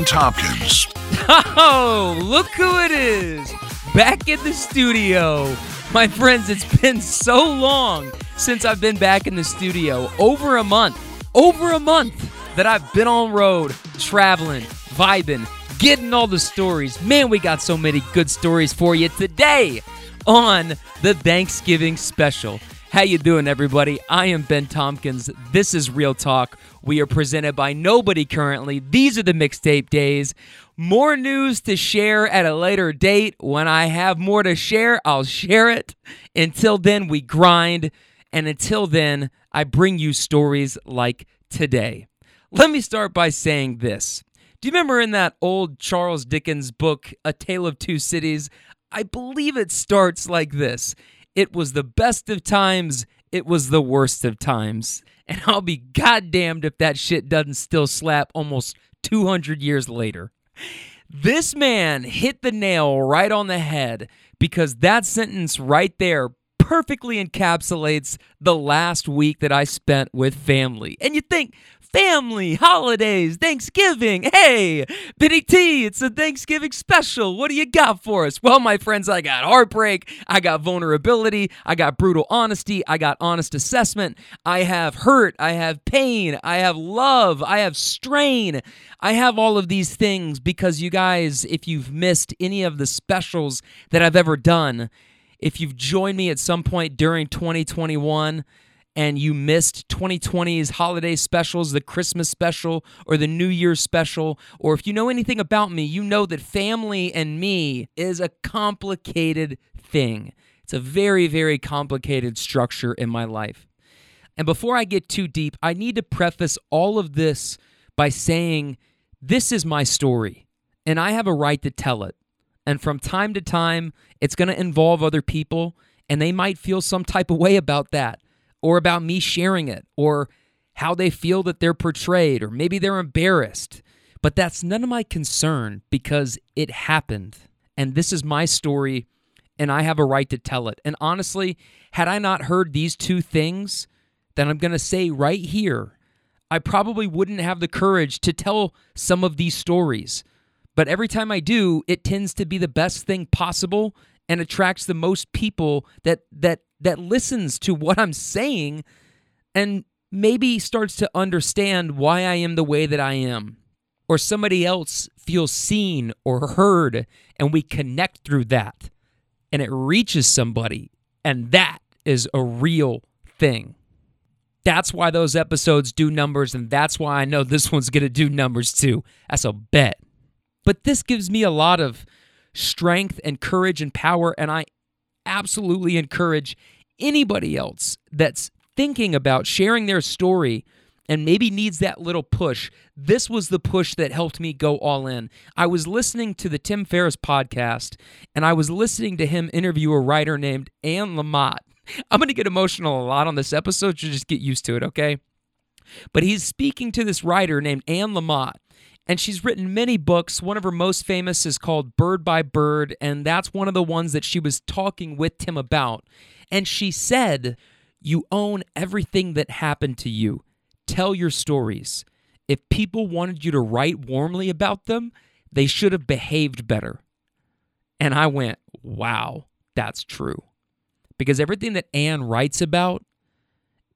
Ben Tompkins. Oh, look who it is! Back in the studio. My friends, it's been so long since I've been back in the studio. Over a month. Over a month that I've been on road, traveling, vibing, getting all the stories. Man, we got so many good stories for you today on the Thanksgiving special. How you doing everybody? I am Ben Tompkins. This is Real Talk. We are presented by nobody currently. These are the mixtape days. More news to share at a later date. When I have more to share, I'll share it. Until then, we grind. And until then, I bring you stories like today. Let me start by saying this. Do you remember in that old Charles Dickens book, A Tale of Two Cities? I believe it starts like this It was the best of times, it was the worst of times. And I'll be goddamned if that shit doesn't still slap almost 200 years later. This man hit the nail right on the head because that sentence right there perfectly encapsulates the last week that I spent with family. And you think, family, holidays, Thanksgiving. Hey, Benny T, it's a Thanksgiving special. What do you got for us? Well, my friends, I got heartbreak, I got vulnerability, I got brutal honesty, I got honest assessment, I have hurt, I have pain, I have love, I have strain. I have all of these things because you guys, if you've missed any of the specials that I've ever done, if you've joined me at some point during 2021, and you missed 2020's holiday specials, the Christmas special, or the New Year's special, or if you know anything about me, you know that family and me is a complicated thing. It's a very, very complicated structure in my life. And before I get too deep, I need to preface all of this by saying this is my story, and I have a right to tell it. And from time to time, it's going to involve other people, and they might feel some type of way about that or about me sharing it or how they feel that they're portrayed or maybe they're embarrassed. But that's none of my concern because it happened. And this is my story and I have a right to tell it. And honestly, had I not heard these two things that I'm going to say right here, I probably wouldn't have the courage to tell some of these stories. But every time I do, it tends to be the best thing possible and attracts the most people that that that listens to what I'm saying and maybe starts to understand why I am the way that I am. Or somebody else feels seen or heard, and we connect through that. And it reaches somebody, and that is a real thing. That's why those episodes do numbers, and that's why I know this one's going to do numbers too. That's a bet. But this gives me a lot of strength and courage and power, and I absolutely encourage anybody else that's thinking about sharing their story and maybe needs that little push. This was the push that helped me go all in. I was listening to the Tim Ferriss podcast and I was listening to him interview a writer named Anne Lamott. I'm going to get emotional a lot on this episode, so just get used to it, okay? But he's speaking to this writer named Anne Lamott and she's written many books. One of her most famous is called Bird by Bird, and that's one of the ones that she was talking with Tim about. And she said, You own everything that happened to you. Tell your stories. If people wanted you to write warmly about them, they should have behaved better. And I went, Wow, that's true. Because everything that Anne writes about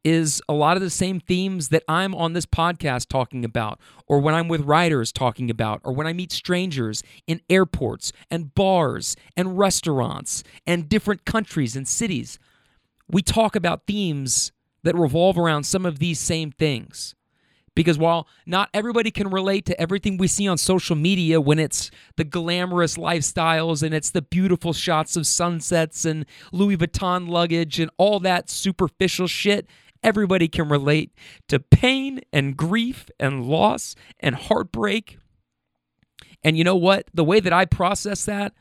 is a lot of the same themes that I'm on this podcast talking about, or when I'm with writers talking about, or when I meet strangers in airports and bars and restaurants and different countries and cities. We talk about themes that revolve around some of these same things. Because while not everybody can relate to everything we see on social media when it's the glamorous lifestyles and it's the beautiful shots of sunsets and Louis Vuitton luggage and all that superficial shit, Everybody can relate to pain and grief and loss and heartbreak. And you know what? The way that I process that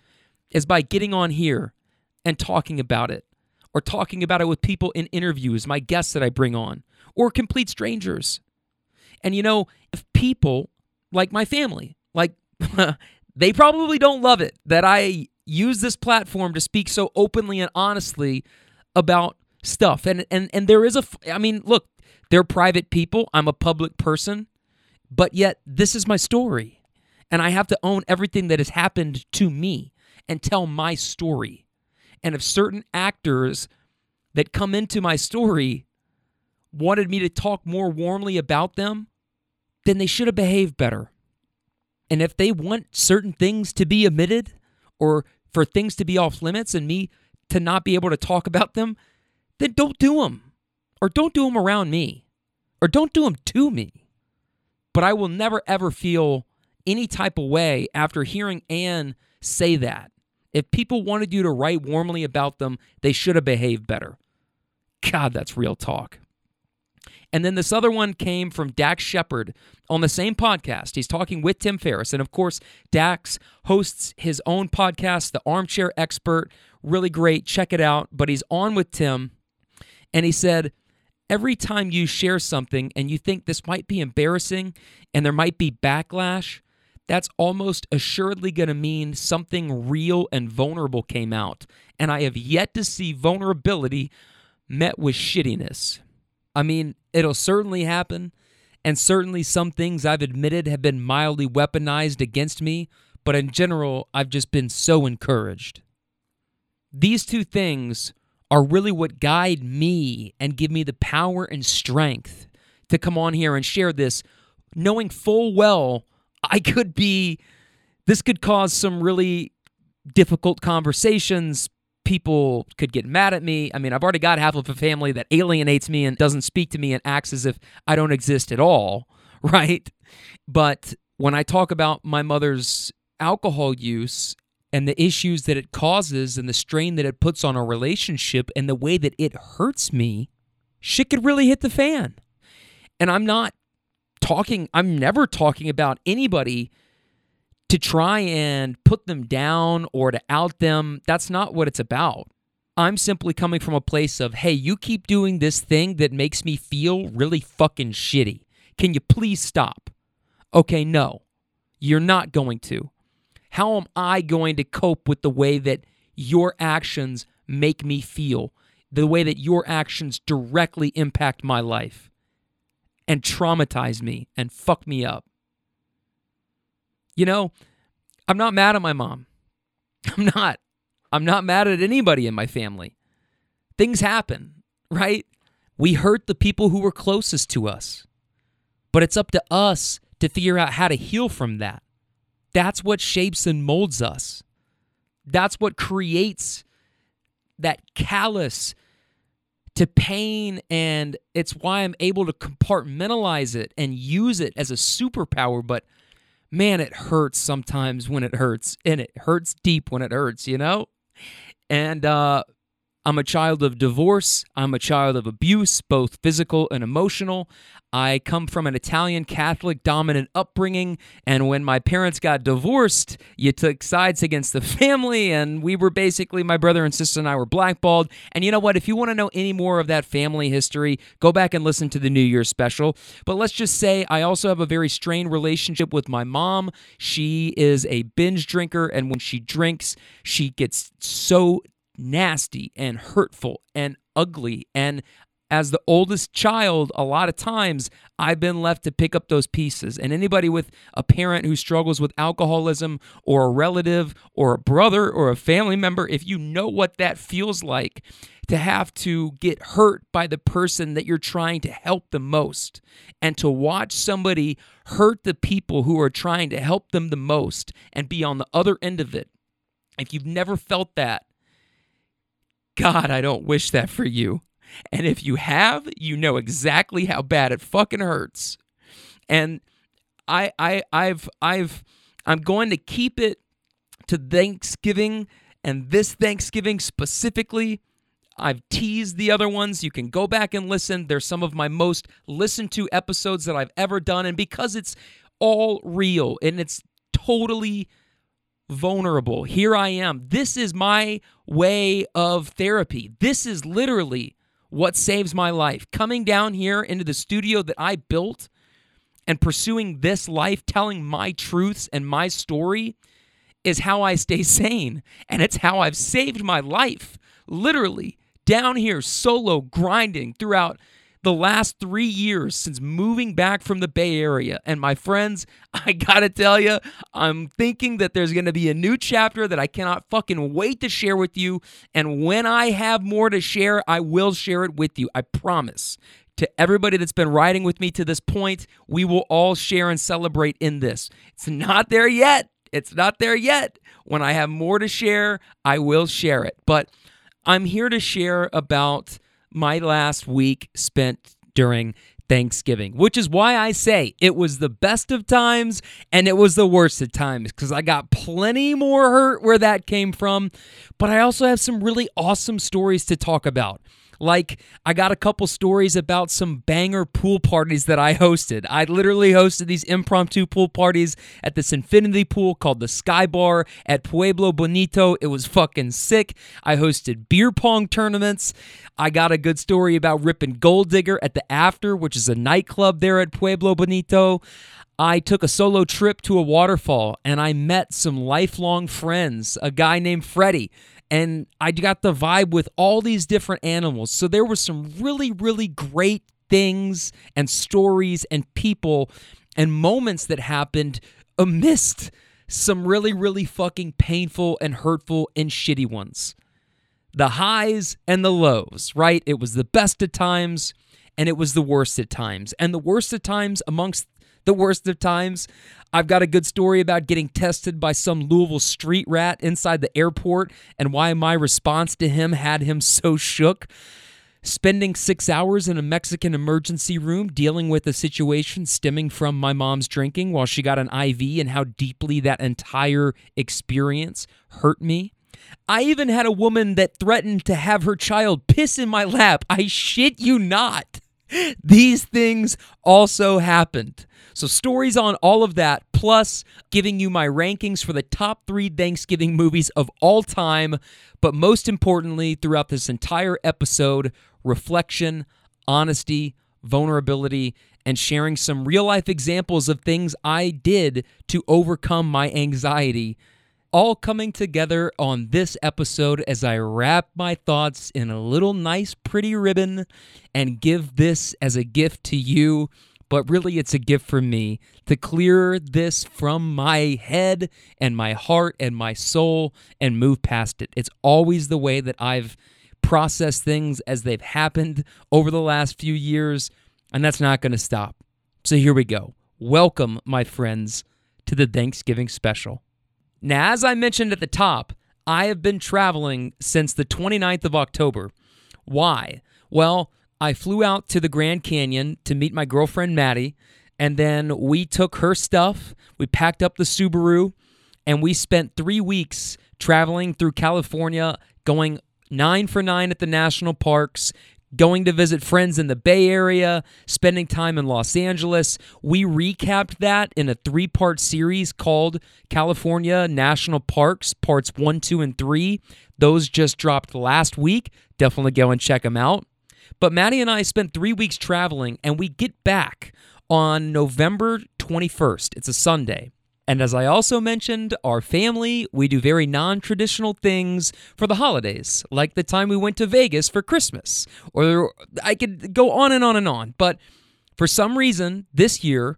is by getting on here and talking about it, or talking about it with people in interviews, my guests that I bring on, or complete strangers. And you know, if people like my family, like they probably don't love it that I use this platform to speak so openly and honestly about stuff. And and and there is a I mean, look, they're private people. I'm a public person. But yet, this is my story. And I have to own everything that has happened to me and tell my story. And if certain actors that come into my story wanted me to talk more warmly about them, then they should have behaved better. And if they want certain things to be omitted or for things to be off limits and me to not be able to talk about them, then don't do them. Or don't do them around me. Or don't do them to me. But I will never ever feel any type of way after hearing Anne say that. If people wanted you to write warmly about them, they should have behaved better. God, that's real talk. And then this other one came from Dax Shepard on the same podcast. He's talking with Tim Ferriss. And of course, Dax hosts his own podcast, The Armchair Expert. Really great. Check it out. But he's on with Tim. And he said, Every time you share something and you think this might be embarrassing and there might be backlash, that's almost assuredly going to mean something real and vulnerable came out. And I have yet to see vulnerability met with shittiness. I mean, it'll certainly happen, and certainly some things I've admitted have been mildly weaponized against me, but in general, I've just been so encouraged. These two things are really what guide me and give me the power and strength to come on here and share this, knowing full well I could be, this could cause some really difficult conversations, people could get mad at me. I mean, I've already got half of a family that alienates me and doesn't speak to me and acts as if I don't exist at all, right? But when I talk about my mother's alcohol use and the issues that it causes and the strain that it puts on a relationship and the way that it hurts me, shit could really hit the fan. And I'm not talking, I'm never talking about anybody to try and put them down or to out them. That's not what it's about. I'm simply coming from a place of, hey, you keep doing this thing that makes me feel really fucking shitty. Can you please stop? Okay, no, you're not going to. How am I going to cope with the way that your actions make me feel, the way that your actions directly impact my life and traumatize me and fuck me up? You know, I'm not mad at my mom. I'm not. I'm not mad at anybody in my family. Things happen, right? We hurt the people who were closest to us. But it's up to us to figure out how to heal from that. That's what shapes and molds us. That's what creates that callous to pain. And it's why I'm able to compartmentalize it and use it as a superpower. But man, it hurts sometimes when it hurts, and it hurts deep when it hurts, you know? And uh, I'm a child of divorce. I'm a child of abuse, both physical and emotional. I come from an Italian Catholic dominant upbringing, and when my parents got divorced, you took sides against the family, and we were basically, my brother and sister and I were blackballed. And you know what? If you want to know any more of that family history, go back and listen to the New Year's special. But let's just say I also have a very strained relationship with my mom. She is a binge drinker, and when she drinks, she gets so nasty and hurtful and ugly and as the oldest child, a lot of times I've been left to pick up those pieces. And anybody with a parent who struggles with alcoholism or a relative or a brother or a family member, if you know what that feels like to have to get hurt by the person that you're trying to help the most and to watch somebody hurt the people who are trying to help them the most and be on the other end of it, if you've never felt that, God, I don't wish that for you. And if you have, you know exactly how bad it fucking hurts. And I I I've I've I'm going to keep it to Thanksgiving and this Thanksgiving specifically. I've teased the other ones. You can go back and listen. They're some of my most listened to episodes that I've ever done. And because it's all real and it's totally vulnerable, here I am. This is my way of therapy. This is literally what saves my life. Coming down here into the studio that I built and pursuing this life, telling my truths and my story is how I stay sane. And it's how I've saved my life. Literally, down here, solo, grinding throughout the last three years since moving back from the Bay Area. And my friends, I gotta tell you, I'm thinking that there's gonna be a new chapter that I cannot fucking wait to share with you. And when I have more to share, I will share it with you. I promise. To everybody that's been riding with me to this point, we will all share and celebrate in this. It's not there yet. It's not there yet. When I have more to share, I will share it. But I'm here to share about my last week spent during Thanksgiving, which is why I say it was the best of times and it was the worst of times because I got plenty more hurt where that came from. But I also have some really awesome stories to talk about. Like, I got a couple stories about some banger pool parties that I hosted. I literally hosted these impromptu pool parties at this infinity pool called the Sky Bar at Pueblo Bonito. It was fucking sick. I hosted beer pong tournaments. I got a good story about ripping Gold Digger at the After, which is a nightclub there at Pueblo Bonito. I took a solo trip to a waterfall and I met some lifelong friends, a guy named Freddie and I got the vibe with all these different animals. So there were some really, really great things and stories and people and moments that happened amidst some really, really fucking painful and hurtful and shitty ones. The highs and the lows, right? It was the best at times and it was the worst at times. And the worst at times amongst the worst of times. I've got a good story about getting tested by some Louisville street rat inside the airport and why my response to him had him so shook. Spending six hours in a Mexican emergency room dealing with a situation stemming from my mom's drinking while she got an IV and how deeply that entire experience hurt me. I even had a woman that threatened to have her child piss in my lap. I shit you not. These things also happened. So, stories on all of that, plus giving you my rankings for the top three Thanksgiving movies of all time. But most importantly, throughout this entire episode, reflection, honesty, vulnerability, and sharing some real life examples of things I did to overcome my anxiety. All coming together on this episode as I wrap my thoughts in a little nice, pretty ribbon and give this as a gift to you but really it's a gift from me to clear this from my head and my heart and my soul and move past it. It's always the way that I've processed things as they've happened over the last few years, and that's not going to stop. So here we go. Welcome, my friends, to the Thanksgiving special. Now, as I mentioned at the top, I have been traveling since the 29th of October. Why? Well, I flew out to the Grand Canyon to meet my girlfriend Maddie, and then we took her stuff, we packed up the Subaru, and we spent three weeks traveling through California, going nine for nine at the national parks, going to visit friends in the Bay Area, spending time in Los Angeles. We recapped that in a three part series called California National Parks, parts one, two, and three. Those just dropped last week. Definitely go and check them out. But Maddie and I spent three weeks traveling, and we get back on November 21st. It's a Sunday. And as I also mentioned, our family, we do very non traditional things for the holidays, like the time we went to Vegas for Christmas. Or I could go on and on and on. But for some reason, this year,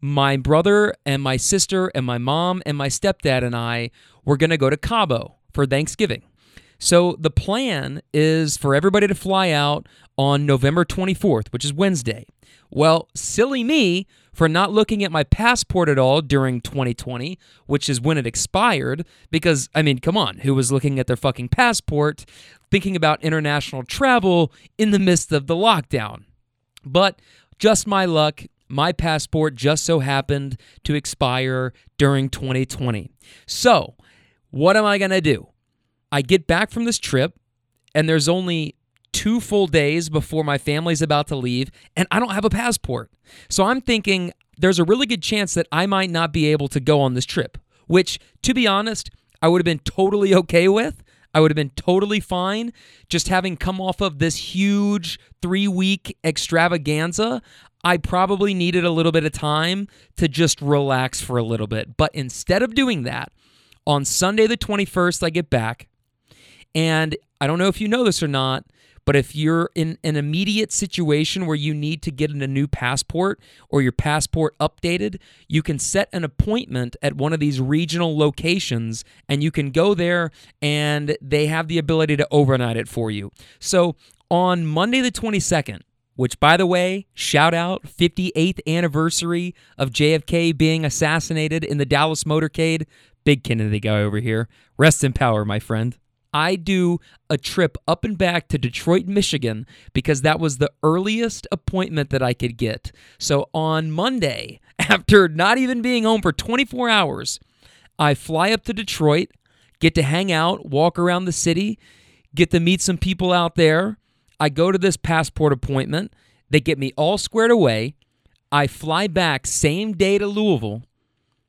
my brother and my sister and my mom and my stepdad and I were going to go to Cabo for Thanksgiving. So the plan is for everybody to fly out on November 24th, which is Wednesday. Well, silly me for not looking at my passport at all during 2020, which is when it expired. Because, I mean, come on, who was looking at their fucking passport, thinking about international travel in the midst of the lockdown? But just my luck, my passport just so happened to expire during 2020. So, what am I going to do? I get back from this trip, and there's only two full days before my family's about to leave, and I don't have a passport. So I'm thinking there's a really good chance that I might not be able to go on this trip, which, to be honest, I would have been totally okay with. I would have been totally fine just having come off of this huge three week extravaganza. I probably needed a little bit of time to just relax for a little bit. But instead of doing that, on Sunday the 21st, I get back. And I don't know if you know this or not, But if you're in an immediate situation where you need to get a new passport or your passport updated, you can set an appointment at one of these regional locations and you can go there and they have the ability to overnight it for you. So on Monday, the 22nd, which by the way, shout out 58th anniversary of JFK being assassinated in the Dallas motorcade. Big Kennedy guy over here. Rest in power, my friend. I do a trip up and back to Detroit, Michigan, because that was the earliest appointment that I could get. So on Monday, after not even being home for 24 hours, I fly up to Detroit, get to hang out, walk around the city, get to meet some people out there. I go to this passport appointment. They get me all squared away. I fly back same day to Louisville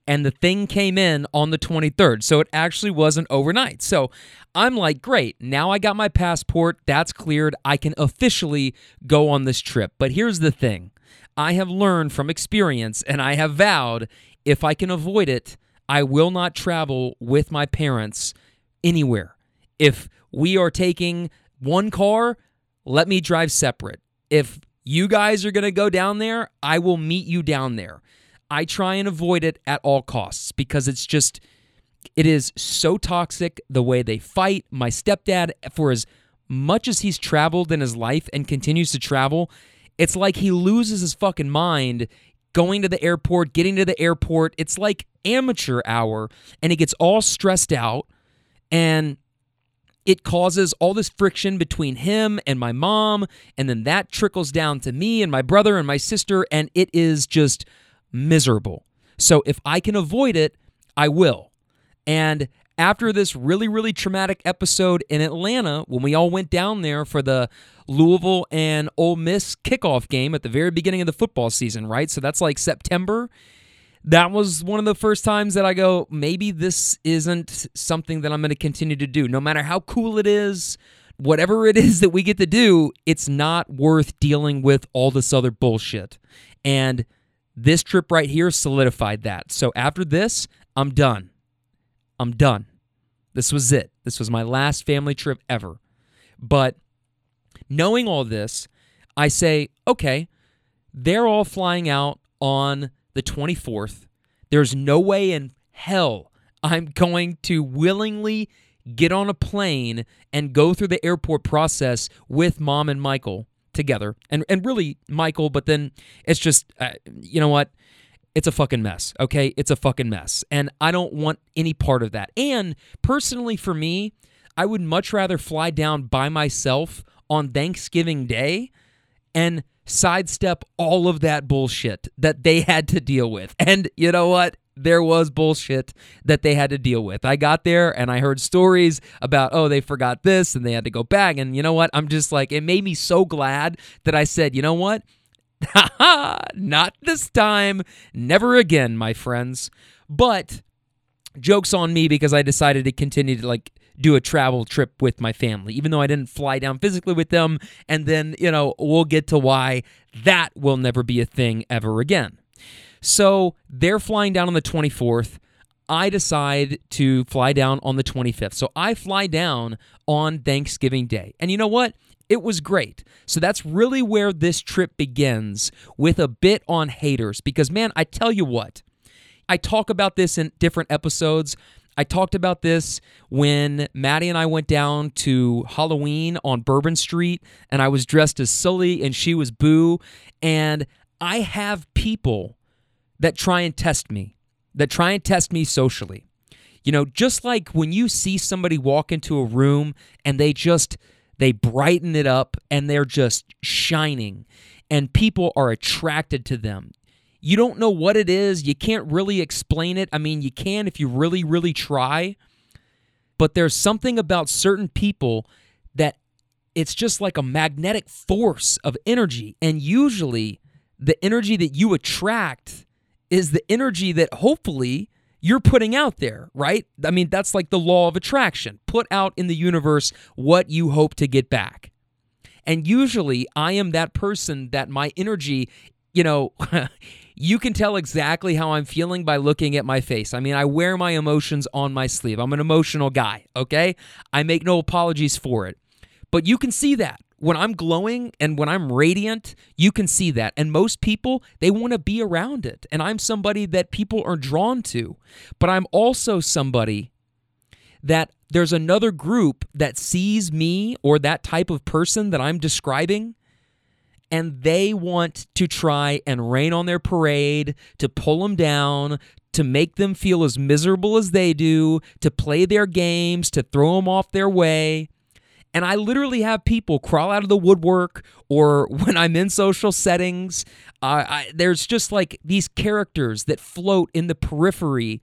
and the thing came in on the 23rd. So it actually wasn't overnight. So I'm like, great, now I got my passport. That's cleared. I can officially go on this trip. But here's the thing I have learned from experience and I have vowed if I can avoid it, I will not travel with my parents anywhere. If we are taking one car, let me drive separate. If you guys are going to go down there, I will meet you down there. I try and avoid it at all costs because it's just it is so toxic the way they fight. My stepdad for as much as he's traveled in his life and continues to travel, it's like he loses his fucking mind going to the airport, getting to the airport. It's like amateur hour and he gets all stressed out and it causes all this friction between him and my mom and then that trickles down to me and my brother and my sister and it is just miserable. So if I can avoid it, I will. And after this really, really traumatic episode in Atlanta, when we all went down there for the Louisville and Ole Miss kickoff game at the very beginning of the football season, right? So that's like September. That was one of the first times that I go, maybe this isn't something that I'm going to continue to do. No matter how cool it is, whatever it is that we get to do, it's not worth dealing with all this other bullshit. And this trip right here solidified that. So after this, I'm done. I'm done. This was it. This was my last family trip ever. But knowing all this, I say, okay, they're all flying out on the 24th. There's no way in hell I'm going to willingly get on a plane and go through the airport process with mom and Michael together. And and really Michael but then it's just uh, you know what? It's a fucking mess okay? It's a fucking mess. And I don't want any part of that. And personally for me I would much rather fly down by myself on Thanksgiving day and sidestep all of that bullshit that they had to deal with. And you know what there was bullshit that they had to deal with. I got there and I heard stories about, oh, they forgot this and they had to go back. And you know what? I'm just like, it made me so glad that I said, you know what? Not this time. Never again, my friends. But jokes on me because I decided to continue to like do a travel trip with my family, even though I didn't fly down physically with them. And then, you know, we'll get to why that will never be a thing ever again. So they're flying down on the 24th. I decide to fly down on the 25th. So I fly down on Thanksgiving Day. And you know what? It was great. So that's really where this trip begins with a bit on haters. Because, man, I tell you what, I talk about this in different episodes. I talked about this when Maddie and I went down to Halloween on Bourbon Street, and I was dressed as Sully and she was Boo. And I have people that try and test me, that try and test me socially. You know, just like when you see somebody walk into a room and they just they brighten it up and they're just shining and people are attracted to them. You don't know what it is, you can't really explain it. I mean, you can if you really really try. But there's something about certain people that it's just like a magnetic force of energy and usually the energy that you attract is the energy that hopefully you're putting out there, right? I mean, that's like the law of attraction. Put out in the universe what you hope to get back. And usually I am that person that my energy, you know, you can tell exactly how I'm feeling by looking at my face. I mean, I wear my emotions on my sleeve. I'm an emotional guy, okay? I make no apologies for it. But you can see that when I'm glowing and when I'm radiant, you can see that. And most people, they want to be around it. And I'm somebody that people are drawn to. But I'm also somebody that there's another group that sees me or that type of person that I'm describing and they want to try and rain on their parade, to pull them down, to make them feel as miserable as they do, to play their games, to throw them off their way. And I literally have people crawl out of the woodwork, or when I'm in social settings, uh, I, there's just like these characters that float in the periphery.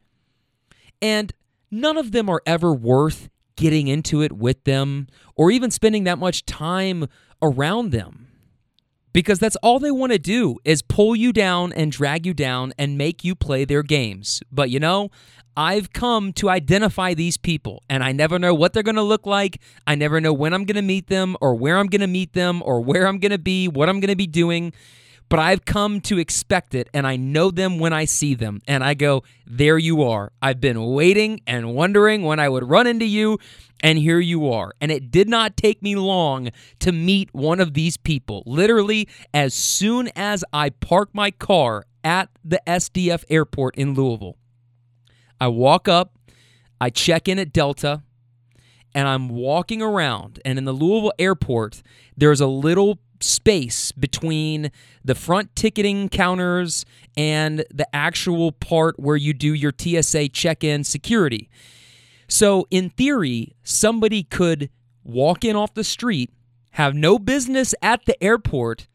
And none of them are ever worth getting into it with them or even spending that much time around them. Because that's all they want to do is pull you down and drag you down and make you play their games. But you know, I've come to identify these people and I never know what they're going to look like. I never know when I'm going to meet them or where I'm going to meet them or where I'm going to be, what I'm going to be doing but I've come to expect it and I know them when I see them. And I go, there you are. I've been waiting and wondering when I would run into you, and here you are. And it did not take me long to meet one of these people. Literally, as soon as I park my car at the SDF airport in Louisville, I walk up, I check in at Delta. And I'm walking around, and in the Louisville airport, there's a little space between the front ticketing counters and the actual part where you do your TSA check in security. So, in theory, somebody could walk in off the street, have no business at the airport,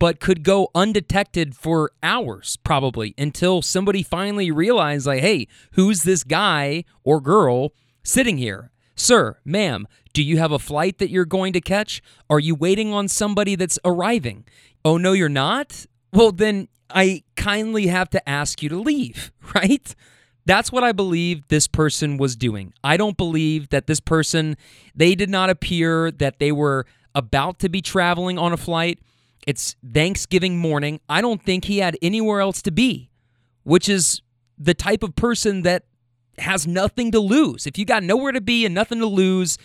but could go undetected for hours probably until somebody finally realized, like, hey, who's this guy or girl sitting here? Sir, ma'am, do you have a flight that you're going to catch? Are you waiting on somebody that's arriving? Oh, no, you're not? Well, then I kindly have to ask you to leave, right? That's what I believe this person was doing. I don't believe that this person, they did not appear that they were about to be traveling on a flight. It's Thanksgiving morning. I don't think he had anywhere else to be, which is the type of person that has nothing to lose. If you got nowhere to be and nothing to lose,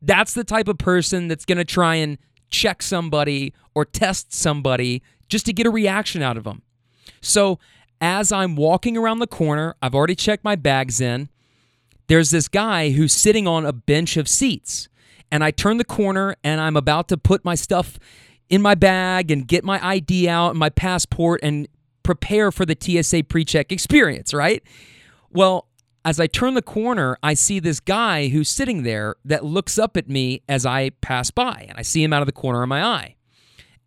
that's the type of person that's going to try and check somebody or test somebody just to get a reaction out of them. So, as I'm walking around the corner, I've already checked my bags in. There's this guy who's sitting on a bench of seats. And I turn the corner and I'm about to put my stuff in my bag and get my ID out and my passport and prepare for the TSA pre check experience, right? Well, as I turn the corner, I see this guy who's sitting there that looks up at me as I pass by, and I see him out of the corner of my eye.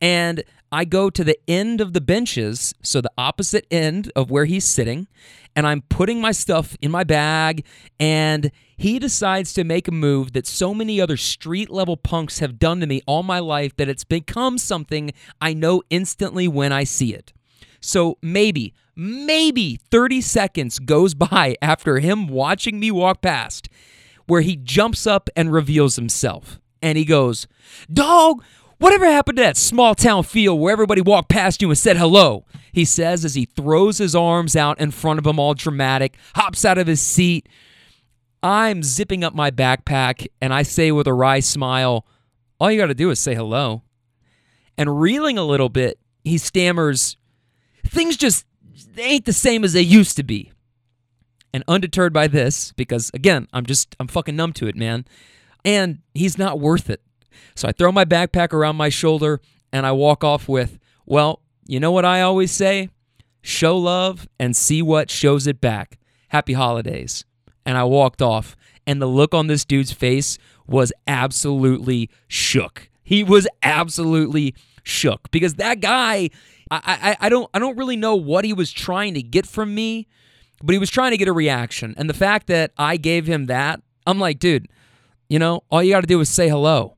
And I go to the end of the benches, so the opposite end of where he's sitting, and I'm putting my stuff in my bag, and he decides to make a move that so many other street level punks have done to me all my life that it's become something I know instantly when I see it. So maybe, maybe 30 seconds goes by after him watching me walk past where he jumps up and reveals himself. And he goes, Dog, whatever happened to that small town feel where everybody walked past you and said hello? He says as he throws his arms out in front of him, all dramatic, hops out of his seat. I'm zipping up my backpack and I say with a wry smile, All you got to do is say hello. And reeling a little bit, he stammers, things just ain't the same as they used to be. And undeterred by this, because again, I'm just I'm fucking numb to it, man. And he's not worth it. So I throw my backpack around my shoulder and I walk off with, well, you know what I always say? Show love and see what shows it back. Happy holidays. And I walked off, and the look on this dude's face was absolutely shook. He was absolutely shook because that guy I, I, I don't I don't really know what he was trying to get from me, but he was trying to get a reaction. And the fact that I gave him that, I'm like, dude, you know, all you got to do is say hello.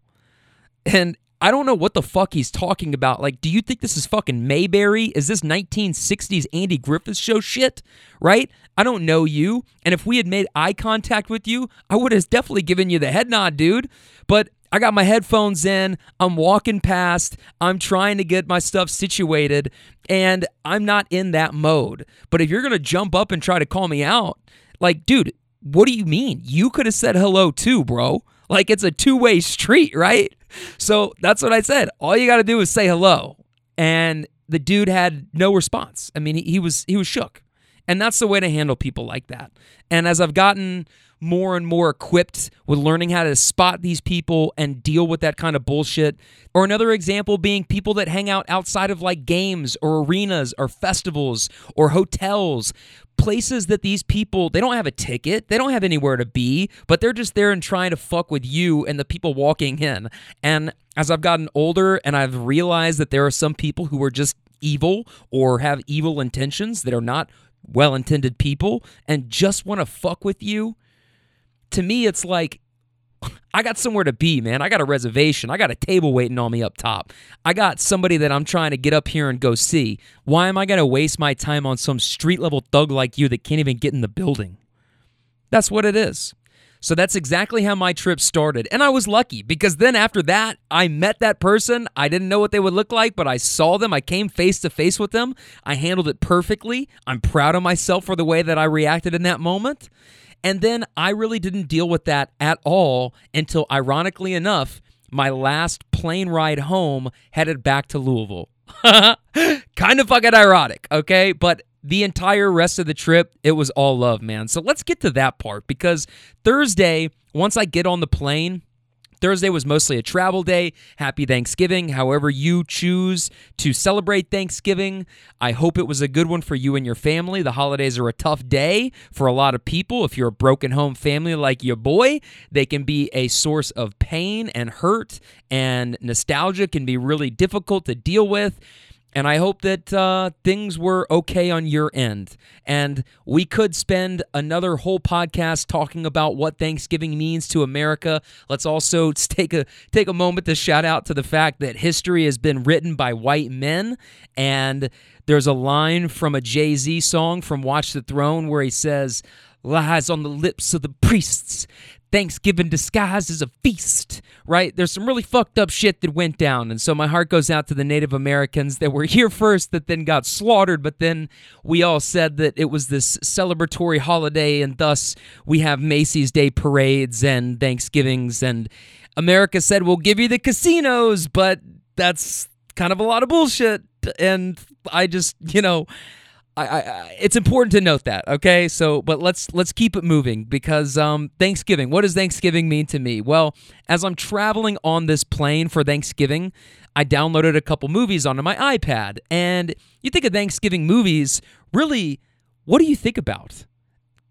And I don't know what the fuck he's talking about. Like, do you think this is fucking Mayberry? Is this 1960s Andy Griffith show shit? Right? I don't know you. And if we had made eye contact with you, I would have definitely given you the head nod, dude. But I got my headphones in. I'm walking past. I'm trying to get my stuff situated, and I'm not in that mode. But if you're going to jump up and try to call me out, like, dude, what do you mean? You could have said hello too, bro. Like it's a two way street, right? So that's what I said. All you got to do is say hello. And the dude had no response. I mean, he, he was he was shook. And that's the way to handle people like that. And as I've gotten more and more equipped with learning how to spot these people and deal with that kind of bullshit. Or another example being people that hang out outside of like games or arenas or festivals or hotels. Places that these people, they don't have a ticket, they don't have anywhere to be, but they're just there and trying to fuck with you and the people walking in. And as I've gotten older and I've realized that there are some people who are just evil or have evil intentions that are not well intended people and just want to fuck with you, to me, it's like I got somewhere to be, man. I got a reservation. I got a table waiting on me up top. I got somebody that I'm trying to get up here and go see. Why am I going to waste my time on some street level thug like you that can't even get in the building? That's what it is. So that's exactly how my trip started. And I was lucky because then after that, I met that person. I didn't know what they would look like, but I saw them. I came face to face with them. I handled it perfectly. I'm proud of myself for the way that I reacted in that moment. And then I really didn't deal with that at all until, ironically enough, my last plane ride home headed back to Louisville. kind of fucking ironic, okay? But the entire rest of the trip, it was all love, man. So let's get to that part because Thursday, once I get on the plane, Thursday was mostly a travel day. Happy Thanksgiving. However, you choose to celebrate Thanksgiving, I hope it was a good one for you and your family. The holidays are a tough day for a lot of people. If you're a broken home family like your boy, they can be a source of pain and hurt, and nostalgia can be really difficult to deal with. And I hope that uh, things were okay on your end. And we could spend another whole podcast talking about what Thanksgiving means to America. Let's also take a take a moment to shout out to the fact that history has been written by white men. And there's a line from a Jay Z song from Watch the Throne where he says, "Lies on the lips of the priests." Thanksgiving disguised as a feast, right? There's some really fucked up shit that went down. And so my heart goes out to the Native Americans that were here first, that then got slaughtered. But then we all said that it was this celebratory holiday, and thus we have Macy's Day parades and Thanksgivings. And America said, we'll give you the casinos, but that's kind of a lot of bullshit. And I just, you know, I, I, it's important to note that, okay? So, but let's let's keep it moving because um, Thanksgiving. What does Thanksgiving mean to me? Well, as I'm traveling on this plane for Thanksgiving, I downloaded a couple movies onto my iPad, and you think of Thanksgiving movies, really? What do you think about?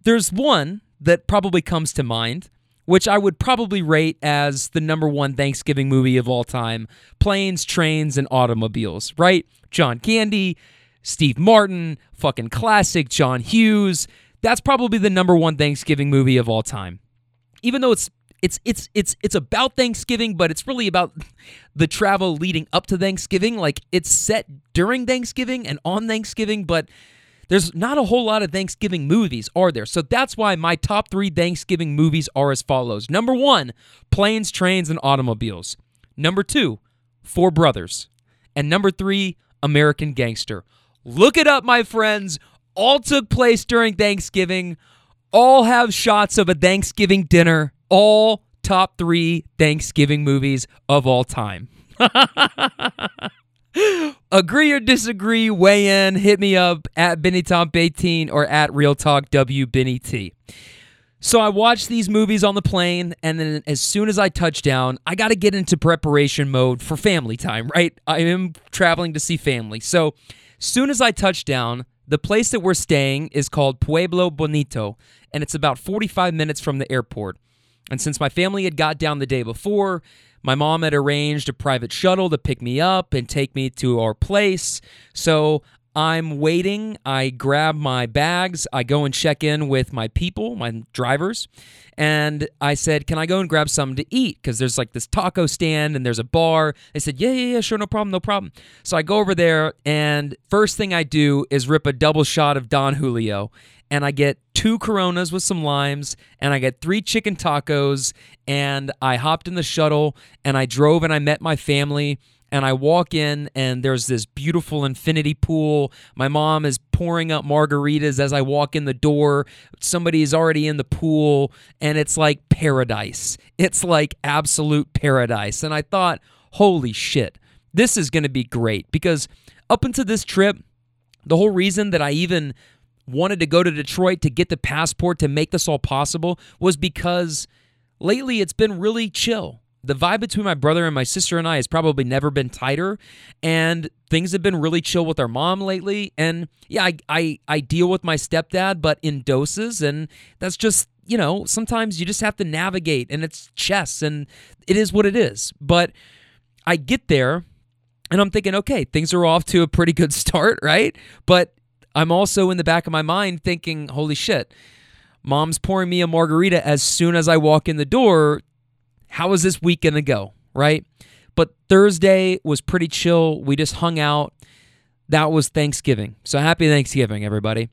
There's one that probably comes to mind, which I would probably rate as the number one Thanksgiving movie of all time: Planes, Trains, and Automobiles. Right? John Candy Steve Martin, fucking classic, John Hughes. That's probably the number one Thanksgiving movie of all time. Even though it's it's it's it's it's about Thanksgiving, but it's really about the travel leading up to Thanksgiving. Like it's set during Thanksgiving and on Thanksgiving, but there's not a whole lot of Thanksgiving movies, are there? So that's why my top three Thanksgiving movies are as follows. Number one, Planes, Trains, and Automobiles. Number two, Four Brothers. And number three, American Gangster. Look it up, my friends. All took place during Thanksgiving. All have shots of a Thanksgiving dinner. All top three Thanksgiving movies of all time. Agree or disagree, weigh in, hit me up at BennyTop18 or at Real Talk W Benny T. So I watched these movies on the plane, and then as soon as I touch down, I got to get into preparation mode for family time, right? I am traveling to see family. So Soon as I touch down, the place that we're staying is called Pueblo Bonito, and it's about 45 minutes from the airport. And since my family had got down the day before, my mom had arranged a private shuttle to pick me up and take me to our place. So I'm waiting. I grab my bags. I go and check in with my people, my drivers. And I said, Can I go and grab something to eat? Because there's like this taco stand and there's a bar. They said, Yeah, yeah, yeah, sure, no problem, no problem. So I go over there, and first thing I do is rip a double shot of Don Julio. And I get two Coronas with some limes, and I get three chicken tacos. And I hopped in the shuttle and I drove and I met my family and I walk in, and there's this beautiful infinity pool. My mom is pouring up margaritas as I walk in the door. Somebody is already in the pool, and it's like paradise. It's like absolute paradise. And I thought, holy shit, this is going to be great because up until this trip, the whole reason that I even wanted to go to Detroit to get the passport to make this all possible was because lately it's been really chill. The vibe between my brother and my sister and I has probably never been tighter, and things have been really chill with our mom lately. And yeah, I, I, I deal with my stepdad, but in doses, and that's just you know sometimes you just have to navigate, and it's chess, and it is what it is. But I get there, and I'm thinking, okay, things are off to a pretty good start, right? But I'm also in the back of my mind thinking, holy shit, mom's pouring me a margarita as soon as I walk in the door. How is this week going to go? Right. But Thursday was pretty chill. We just hung out. That was Thanksgiving. So happy Thanksgiving, everybody.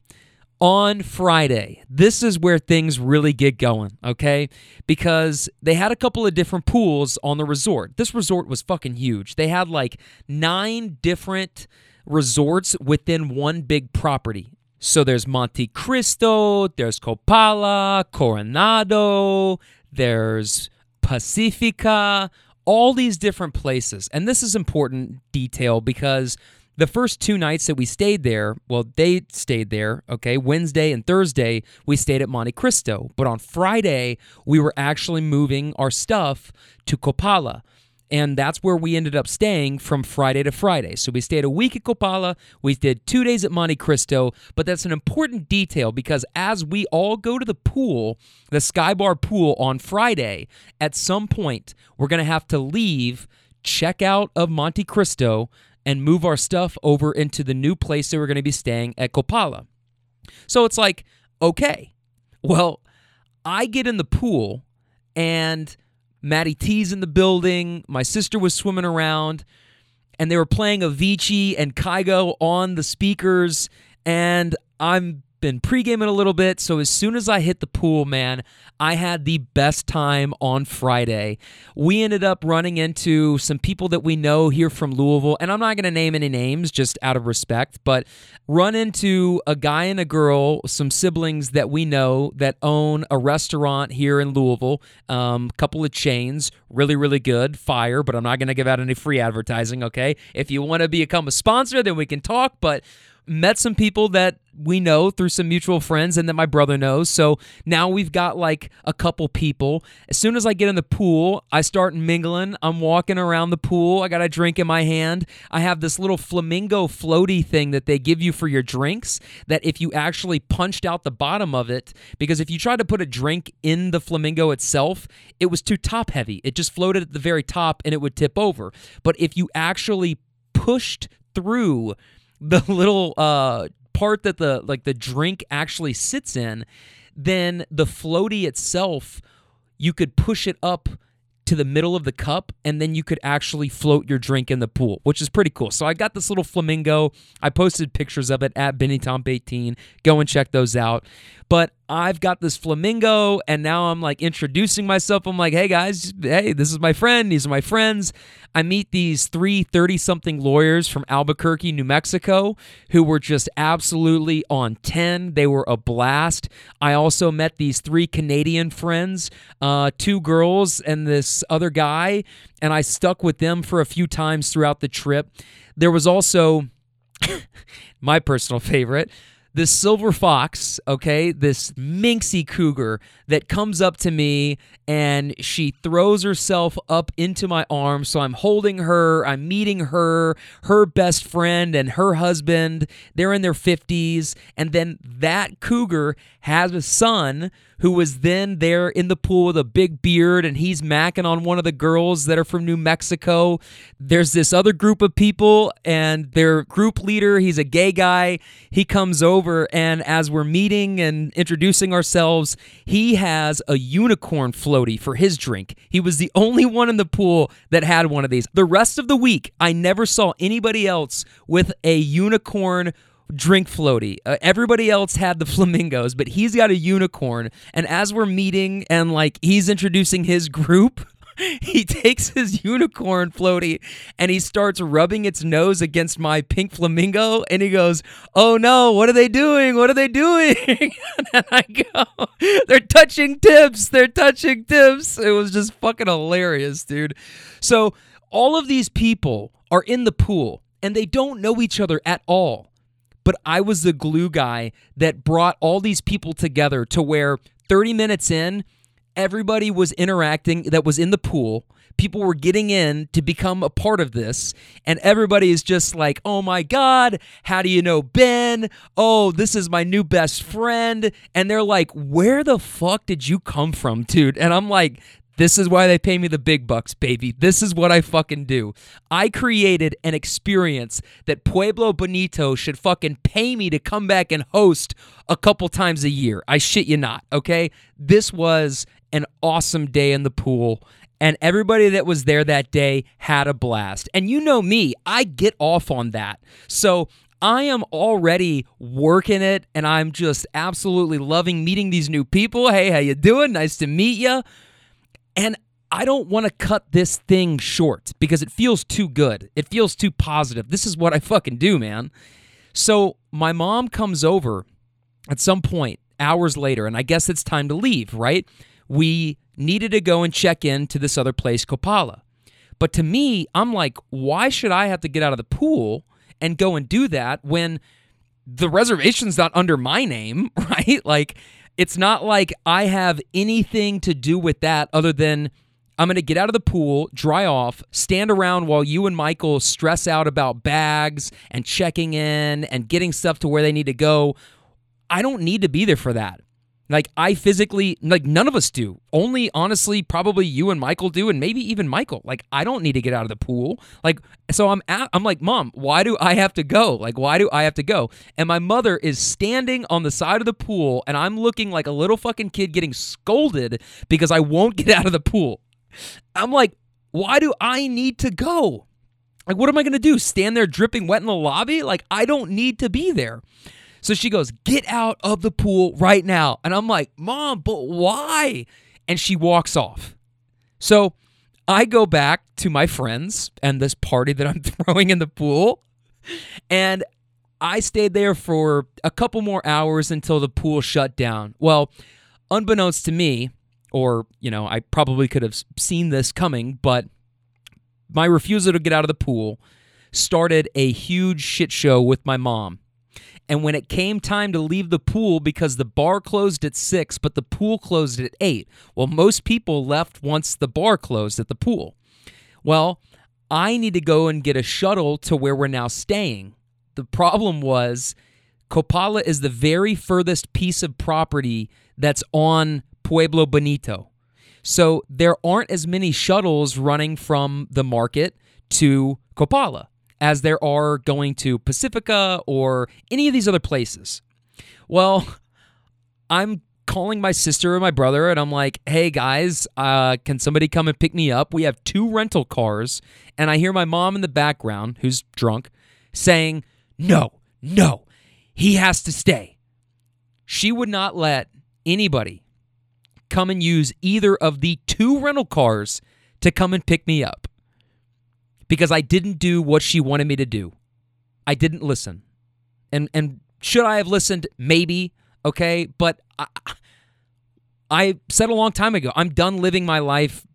On Friday, this is where things really get going, okay? Because they had a couple of different pools on the resort. This resort was fucking huge. They had like nine different resorts within one big property. So there's Monte Cristo, there's Copala, Coronado, there's Pacifica, all these different places. And this is important detail because the first two nights that we stayed there, well, they stayed there, okay? Wednesday and Thursday, we stayed at Monte Cristo. But on Friday, we were actually moving our stuff to Copala. And that's where we ended up staying from Friday to Friday. So we stayed a week at Copala, we did two days at Monte Cristo, but that's an important detail because as we all go to the pool, the Skybar pool on Friday, at some point, we're going to have to leave, check out of Monte Cristo, and move our stuff over into the new place that we're going to be staying at Copala. So it's like, okay, well, I get in the pool and Maddie T's in the building. My sister was swimming around, and they were playing Avicii and Kygo on the speakers. And I'm been pre-gaming a little bit, so as soon as I hit the pool, man, I had the best time on Friday. We ended up running into some people that we know here from Louisville, and I'm not going to name any names just out of respect, but run into a guy and a girl, some siblings that we know that own a restaurant here in Louisville, a um, couple of chains, really, really good, fire, but I'm not going to give out any free advertising, okay? If you want to become a sponsor, then we can talk, but met some people that we know through some mutual friends and that my brother knows. So now we've got like a couple people. As soon as I get in the pool, I start mingling. I'm walking around the pool. I got a drink in my hand. I have this little flamingo floaty thing that they give you for your drinks that if you actually punched out the bottom of it, because if you tried to put a drink in the flamingo itself, it was too top heavy. It just floated at the very top and it would tip over. But if you actually pushed through the little uh, part that the like the drink actually sits in, then the floaty itself, you could push it up to the middle of the cup and then you could actually float your drink in the pool, which is pretty cool. So I got this little flamingo. I posted pictures of it at BennyTomp18. Go and check those out. But I've got this flamingo and now I'm like introducing myself. I'm like, hey guys, hey, this is my friend. These are my friends. I meet these three 30 something lawyers from Albuquerque, New Mexico, who were just absolutely on 10. They were a blast. I also met these three Canadian friends, uh, two girls and this other guy, and I stuck with them for a few times throughout the trip. There was also my personal favorite this silver fox, okay, this minxie cougar that comes up to me and she throws herself up into my arms. So I'm holding her, I'm meeting her, her best friend and her husband. They're in their 50s. And then that cougar has a son who was then there in the pool with a big beard and he's macking on one of the girls that are from New Mexico. There's this other group of people and their group leader, he's a gay guy. He comes over and as we're meeting and introducing ourselves, he has a unicorn floaty for his drink. He was the only one in the pool that had one of these. The rest of the week, I never saw anybody else with a unicorn drink floaty. Uh, everybody else had the flamingos, but he's got a unicorn. And as we're meeting and like he's introducing his group, he takes his unicorn floaty and he starts rubbing its nose against my pink flamingo and he goes, "Oh no, what are they doing? What are they doing?" and I go, "They're touching tips. They're touching tips." It was just fucking hilarious, dude. So, all of these people are in the pool and they don't know each other at all. But I was the glue guy that brought all these people together to where 30 minutes in, everybody was interacting that was in the pool. People were getting in to become a part of this, and everybody is just like, oh my God, how do you know Ben? Oh, this is my new best friend. And they're like, where the fuck did you come from, dude? And I'm like, this is why they pay me the big bucks, baby. This is what I fucking do. I created an experience that Pueblo Bonito should fucking pay me to come back and host a couple times a year. I shit you not, okay? This was an awesome day in the pool. And everybody that was there that day had a blast. And you know me, I get off on that. So I am already working it and I'm just absolutely loving meeting these new people. Hey, how you doing? Nice to meet you. And I don't want to cut this thing short because it feels too good. It feels too positive. This is what I fucking do, man. So my mom comes over at some point hours later, and I guess it's time to leave, right? We needed to go and check in to this other place, Copala. But to me, I'm like, why should I have to get out of the pool and go and do that when the reservation's not under my name, right? Like, it's not like I have anything to do with that other than I'm going to get out of the pool, dry off, stand around while you and Michael stress out about bags and checking in and getting stuff to where they need to go. I don't need to be there for that. Like I physically like none of us do. Only honestly probably you and Michael do and maybe even Michael. Like I don't need to get out of the pool. Like so I'm at, I'm like, "Mom, why do I have to go? Like why do I have to go?" And my mother is standing on the side of the pool and I'm looking like a little fucking kid getting scolded because I won't get out of the pool. I'm like, "Why do I need to go?" Like what am I going to do? Stand there dripping wet in the lobby? Like I don't need to be there. So she goes, Get out of the pool right now. And I'm like, Mom, but why? And she walks off. So I go back to my friends and this party that I'm throwing in the pool. And I stayed there for a couple more hours until the pool shut down. Well, unbeknownst to me, or, you know, I probably could have seen this coming, but my refusal to get out of the pool started a huge shit show with my mom. And when it came time to leave the pool because the bar closed at 6, but the pool closed at 8, well, most people left once the bar closed at the pool. Well, I need to go and get a shuttle to where we're now staying. The problem was Copala is the very furthest piece of property that's on Pueblo Bonito. So there aren't as many shuttles running from the market to Copala as there are going to Pacifica or any of these other places. Well, I'm calling my sister or my brother and I'm like, hey guys, uh, can somebody come and pick me up? We have two rental cars. And I hear my mom in the background, who's drunk, saying, no, no, he has to stay. She would not let anybody come and use either of the two rental cars to come and pick me up because I didn't do what she wanted me to do. I didn't listen. And and should I have listened? Maybe. Okay, but I, I said a long time ago, I'm done living my life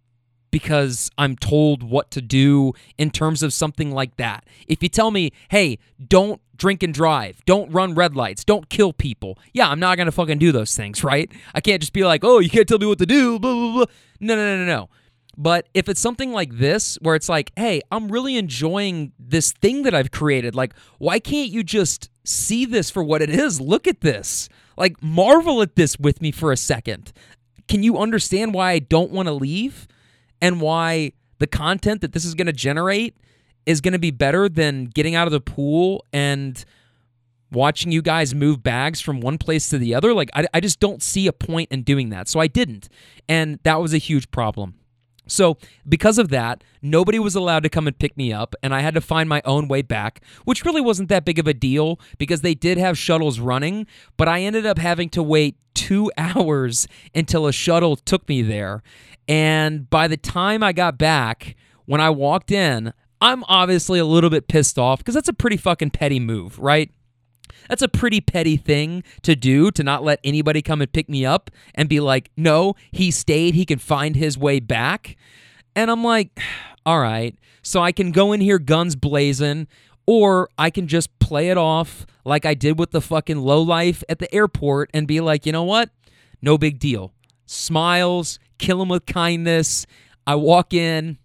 because I'm told what to do in terms of something like that. If you tell me, hey, don't drink and drive, don't run red lights, don't kill people, yeah, I'm not going to fucking do those things, right? I can't just be like, oh, you can't tell me what to do, blah, blah, blah. No, no, no, no, no. But if it's something like this, where it's like, hey, I'm really enjoying this thing that I've created, like, why can't you just see this for what it is? Look at this. Like, marvel at this with me for a second. Can you understand why I don't want to leave and why the content that this is going to generate is going to be better than getting out of the pool and watching you guys move bags from one place to the other? Like, I, I just don't see a point in doing that. So I didn't. And that was a huge problem. So, because of that, nobody was allowed to come and pick me up, and I had to find my own way back, which really wasn't that big of a deal because they did have shuttles running, but I ended up having to wait two hours until a shuttle took me there. And by the time I got back, when I walked in, I'm obviously a little bit pissed off because that's a pretty fucking petty move, right? That's a pretty petty thing to do to not let anybody come and pick me up and be like, no, he stayed. He can find his way back. And I'm like, all right. So I can go in here guns blazing, or I can just play it off like I did with the fucking low life at the airport and be like, you know what? No big deal. Smiles, kill him with kindness. I walk in,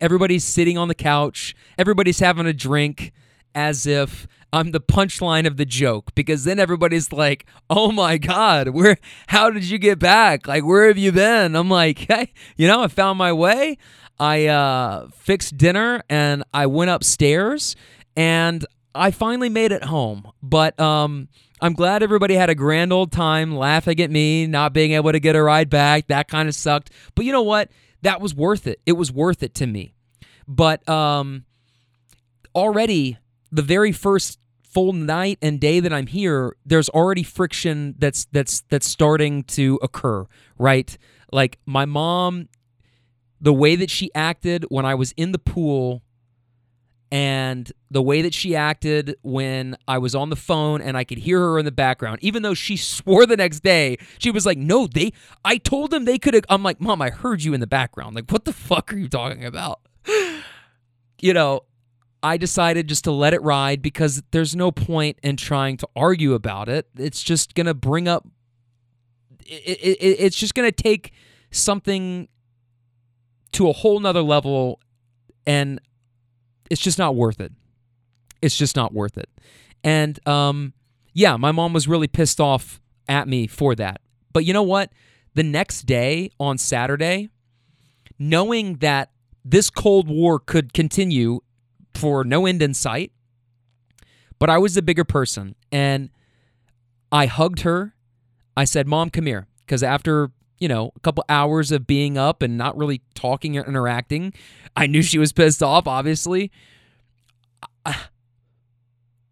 everybody's sitting on the couch, everybody's having a drink as if I'm the punchline of the joke because then everybody's like, "Oh my god, where how did you get back? Like where have you been?" I'm like, "Hey, you know, I found my way. I uh fixed dinner and I went upstairs and I finally made it home." But um I'm glad everybody had a grand old time laughing at me, not being able to get a ride back. That kind of sucked. But you know what? That was worth it. It was worth it to me. But um already the very first full night and day that I'm here, there's already friction that's that's that's starting to occur, right? Like my mom the way that she acted when I was in the pool and the way that she acted when I was on the phone and I could hear her in the background, even though she swore the next day, she was like, No, they, I told them they could. I'm like, Mom, I heard you in the background. Like, what the fuck are you talking about? You know, I decided just to let it ride because there's no point in trying to argue about it. It's just going to bring up, it, it, it's just going to take something to a whole nother level and it's just not worth it. It's just not worth it. And um, yeah, my mom was really pissed off at me for that. But you know what? The next day on Saturday, knowing that this Cold War could continue for no end in sight. But I was the bigger person and I hugged her. I said, Mom, come here. Because after, you know, a couple hours of being up and not really talking or interacting, I knew she was pissed off, obviously. I,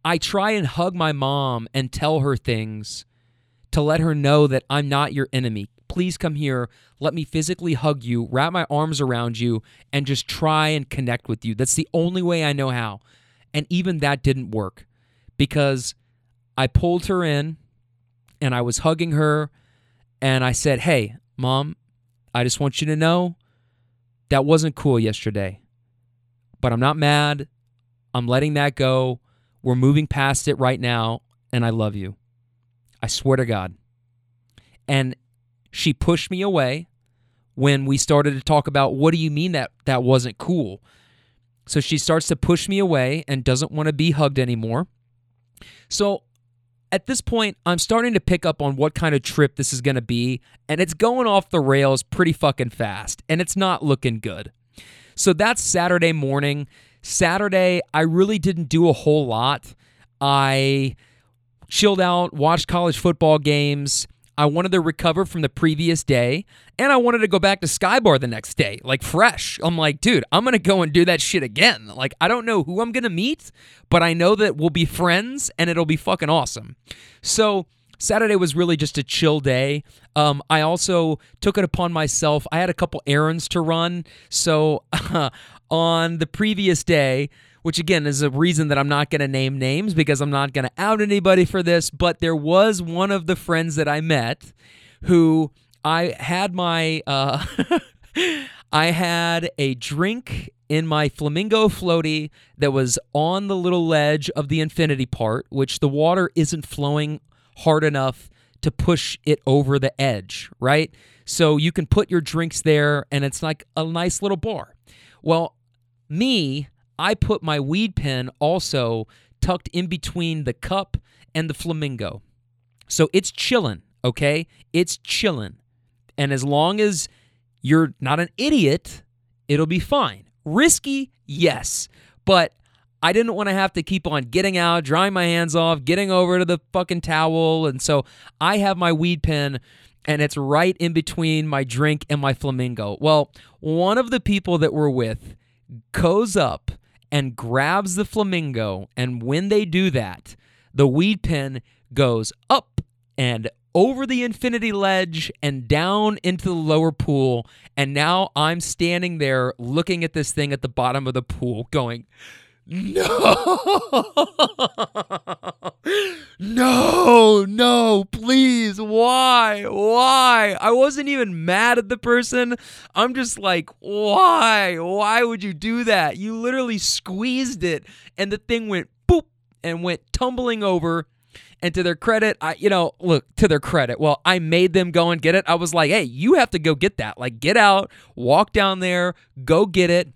I try and hug my mom and tell her things to let her know that I'm not your enemy. Please come here. Let me physically hug you, wrap my arms around you, and just try and connect with you. That's the only way I know how. And even that didn't work because I pulled her in and I was hugging her and I said, Hey, mom, I just want you to know that wasn't cool yesterday. But I'm not mad. I'm letting that go. We're moving past it right now, and I love you. I swear to God. And she pushed me away when we started to talk about what do you mean that that wasn't cool. So she starts to push me away and doesn't want to be hugged anymore. So at this point, I'm starting to pick up on what kind of trip this is going to be, and it's going off the rails pretty fucking fast, and it's not looking good. So that's Saturday morning. Saturday, I really didn't do a whole lot. I chilled out, watched college football games, I wanted to recover from the previous day, and I wanted to go back to Skybar the next day, like fresh. I'm like, dude, I'm gonna go and do that shit again. Like, I don't know who I'm gonna meet, but I know that we'll be friends and it'll be fucking awesome. So, Saturday was really just a chill day. Um, I also took it upon myself. I had a couple errands to run. So, uh, on the previous day, which again is a reason that I'm not going to name names because I'm not going to out anybody for this. But there was one of the friends that I met who I had my. Uh, I had a drink in my flamingo floaty that was on the little ledge of the infinity part, which the water isn't flowing hard enough to push it over the edge, right? So you can put your drinks there and it's like a nice little bar. Well, me, I put my weed pen also tucked in between the cup and the flamingo. So it's chilling, okay? It's chilling. And as long as you're not an idiot, it'll be fine. Risky, yes. But I didn't want to have to keep on getting out, drying my hands off, getting over to the fucking towel. And so I have my weed pen and it's right in between my drink and my flamingo. Well, one of the people that we're with goes up and grabs the flamingo. And when they do that, the weed pen goes up and over the infinity ledge and down into the lower pool. And now I'm standing there looking at this thing at the bottom of the pool, going, no, no, no, please. Why? Why? I wasn't even mad at the person. I'm just like, why? Why would you do that? You literally squeezed it and the thing went boop and went tumbling over. And to their credit, I, you know, look, to their credit, well, I made them go and get it. I was like, hey, you have to go get that. Like, get out, walk down there, go get it.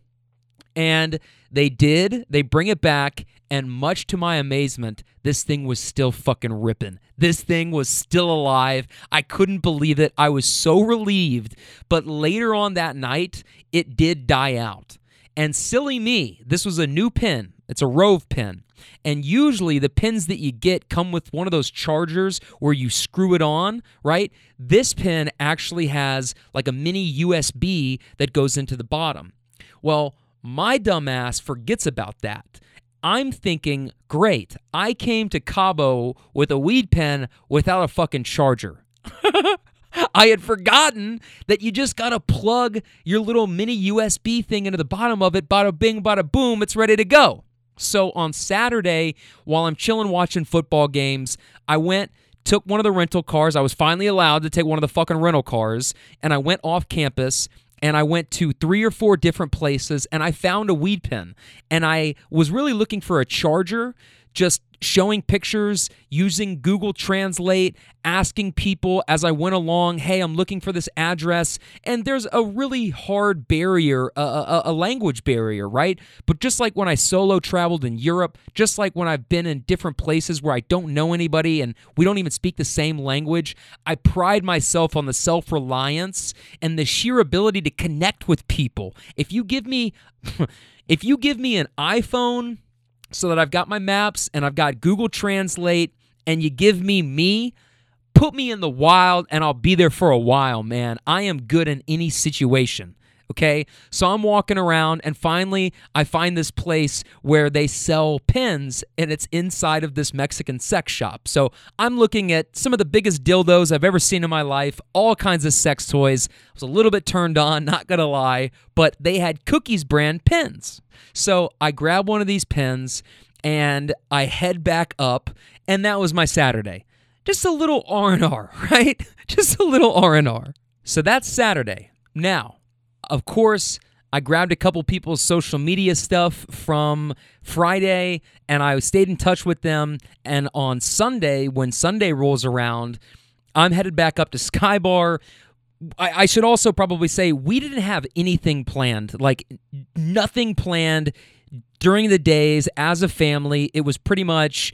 And they did. They bring it back. And much to my amazement, this thing was still fucking ripping. This thing was still alive. I couldn't believe it. I was so relieved. But later on that night, it did die out. And silly me, this was a new pin. It's a Rove pin. And usually the pins that you get come with one of those chargers where you screw it on, right? This pin actually has like a mini USB that goes into the bottom. Well, my dumbass forgets about that. I'm thinking, great, I came to Cabo with a weed pen without a fucking charger. I had forgotten that you just got to plug your little mini USB thing into the bottom of it, bada bing, bada boom, it's ready to go. So on Saturday, while I'm chilling watching football games, I went, took one of the rental cars. I was finally allowed to take one of the fucking rental cars, and I went off campus and I went to three or four different places and I found a weed pen. And I was really looking for a charger, just showing pictures, using Google Translate, asking people as I went along, hey, I'm looking for this address. And there's a really hard barrier, a, a, a, language barrier, right? But just like when I solo traveled in Europe, just like when I've been in different places where I don't know anybody and we don't even speak the same language, I pride myself on the self reliance and the sheer ability to connect with people. If you give me. if you give me an iPhone so that I've got my maps and I've got Google Translate and you give me me, put me in the wild and I'll be there for a while, man. I am good in any situation. Okay, so I'm walking around and finally I find this place where they sell pins and it's inside of this Mexican sex shop. So I'm looking at some of the biggest dildos I've ever seen in my life, all kinds of sex toys. I was a little bit turned on, not gonna lie, but they had Cookies brand pins. So I grab one of these pins and I head back up, and that was my Saturday. Just a little R&R, right? Just a little R&R. So that's Saturday. Now, of course, I grabbed a couple people's social media stuff from Friday and I stayed in touch with them. And on Sunday, when Sunday rolls around, I'm headed back up to Skybar. I, I should also probably say we didn't have anything planned, like nothing planned during the days as a family. It was pretty much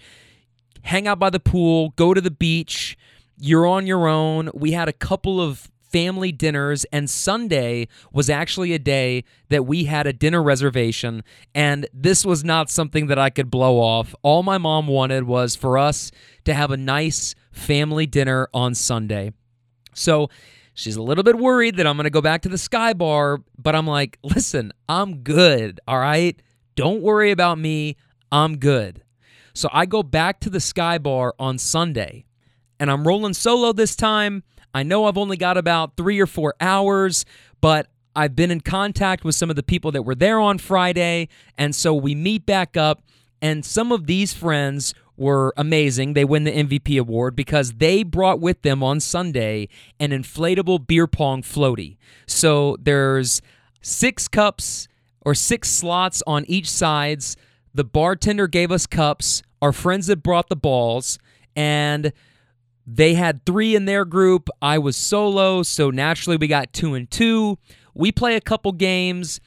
hang out by the pool, go to the beach. You're on your own. We had a couple of family dinners, and Sunday was actually a day that we had a dinner reservation, and this was not something that I could blow off. All my mom wanted was for us to have a nice family dinner on Sunday. So she's a little bit worried that I'm going to go back to the Sky Bar, but I'm like, listen, I'm good, all right? Don't worry about me. I'm good. So I go back to the Sky Bar on Sunday, and I'm rolling solo this time. I know I've only got about three or four hours, but I've been in contact with some of the people that were there on Friday. And so we meet back up, and some of these friends were amazing. They win the MVP award because they brought with them on Sunday an inflatable beer pong floaty. So there's six cups or six slots on each sides. The bartender gave us cups. Our friends had brought the balls, and they had three in their group. I was solo, so naturally we got two and two. We play a couple games.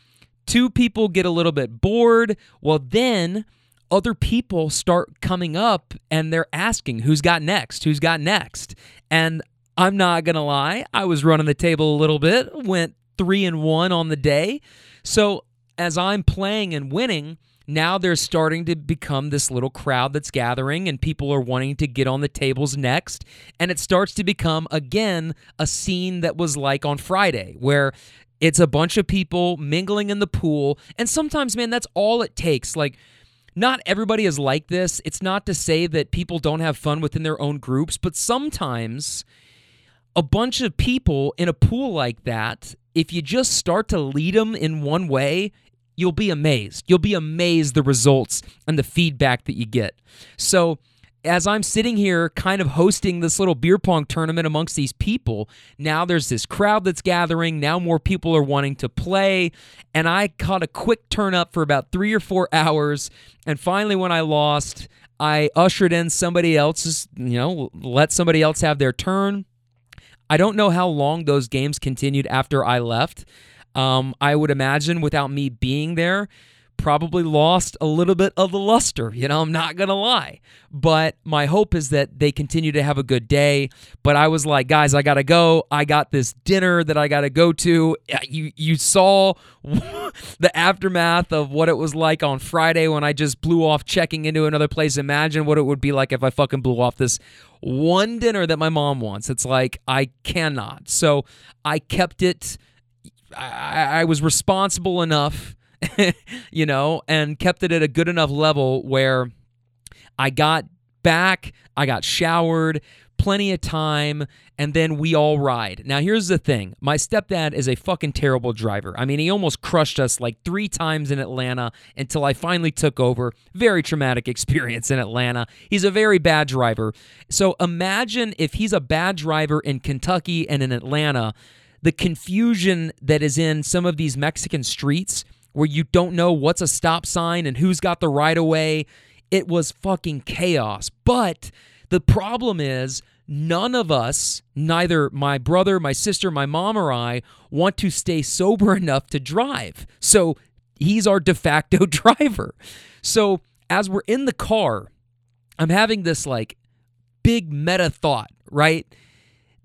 Two people get a little bit bored. Well, then other people start coming up and they're asking who's got next, who's got next. And I'm not going to lie, I was running the table a little bit, went three and one on the day. So as I'm playing and winning, now there's starting to become this little crowd that's gathering and people are wanting to get on the tables next. And it starts to become again a scene that was like on Friday where it's a bunch of people mingling in the pool. And sometimes man that's all it takes. Like not everybody is like this. It's not to say that people don't have fun within their own groups, but sometimes a bunch of people in a pool like that, if you just start to lead them in one way, you'll be amazed. You'll be amazed the results and the feedback that you get. So, as I'm sitting here kind of hosting this little beer pong tournament amongst these people, now there's this crowd that's gathering. Now more people are wanting to play. And I caught a quick turn up for about three or four hours. And finally, when I lost, I ushered in somebody else's, you know, let somebody else have their turn. I don't know how long those games continued after I left. Um, I would imagine without me being there, probably lost a little bit of the luster. You know, I'm not going to lie. But my hope is that they continue to have a good day. But I was like, guys, I got to go. I got this dinner that I got to go to. You, you saw the aftermath of what it was like on Friday when I just blew off checking into another place. Imagine what it would be like if I fucking blew off this one dinner that my mom wants. It's like, I cannot. So I kept it. I, I was responsible enough you know, and kept it at a good enough level where I got back, I got showered, plenty of time, and then we all ride. Now, here's the thing my stepdad is a fucking terrible driver. I mean, he almost crushed us like three times in Atlanta until I finally took over. Very traumatic experience in Atlanta. He's a very bad driver. So imagine if he's a bad driver in Kentucky and in Atlanta, the confusion that is in some of these Mexican streets where you don't know what's a stop sign and who's got the right of way. It was fucking chaos. But the problem is, none of us, neither my brother, my sister, my mom, or I, want to stay sober enough to drive. So he's our de facto driver. So as we're in the car, I'm having this like big meta thought, right?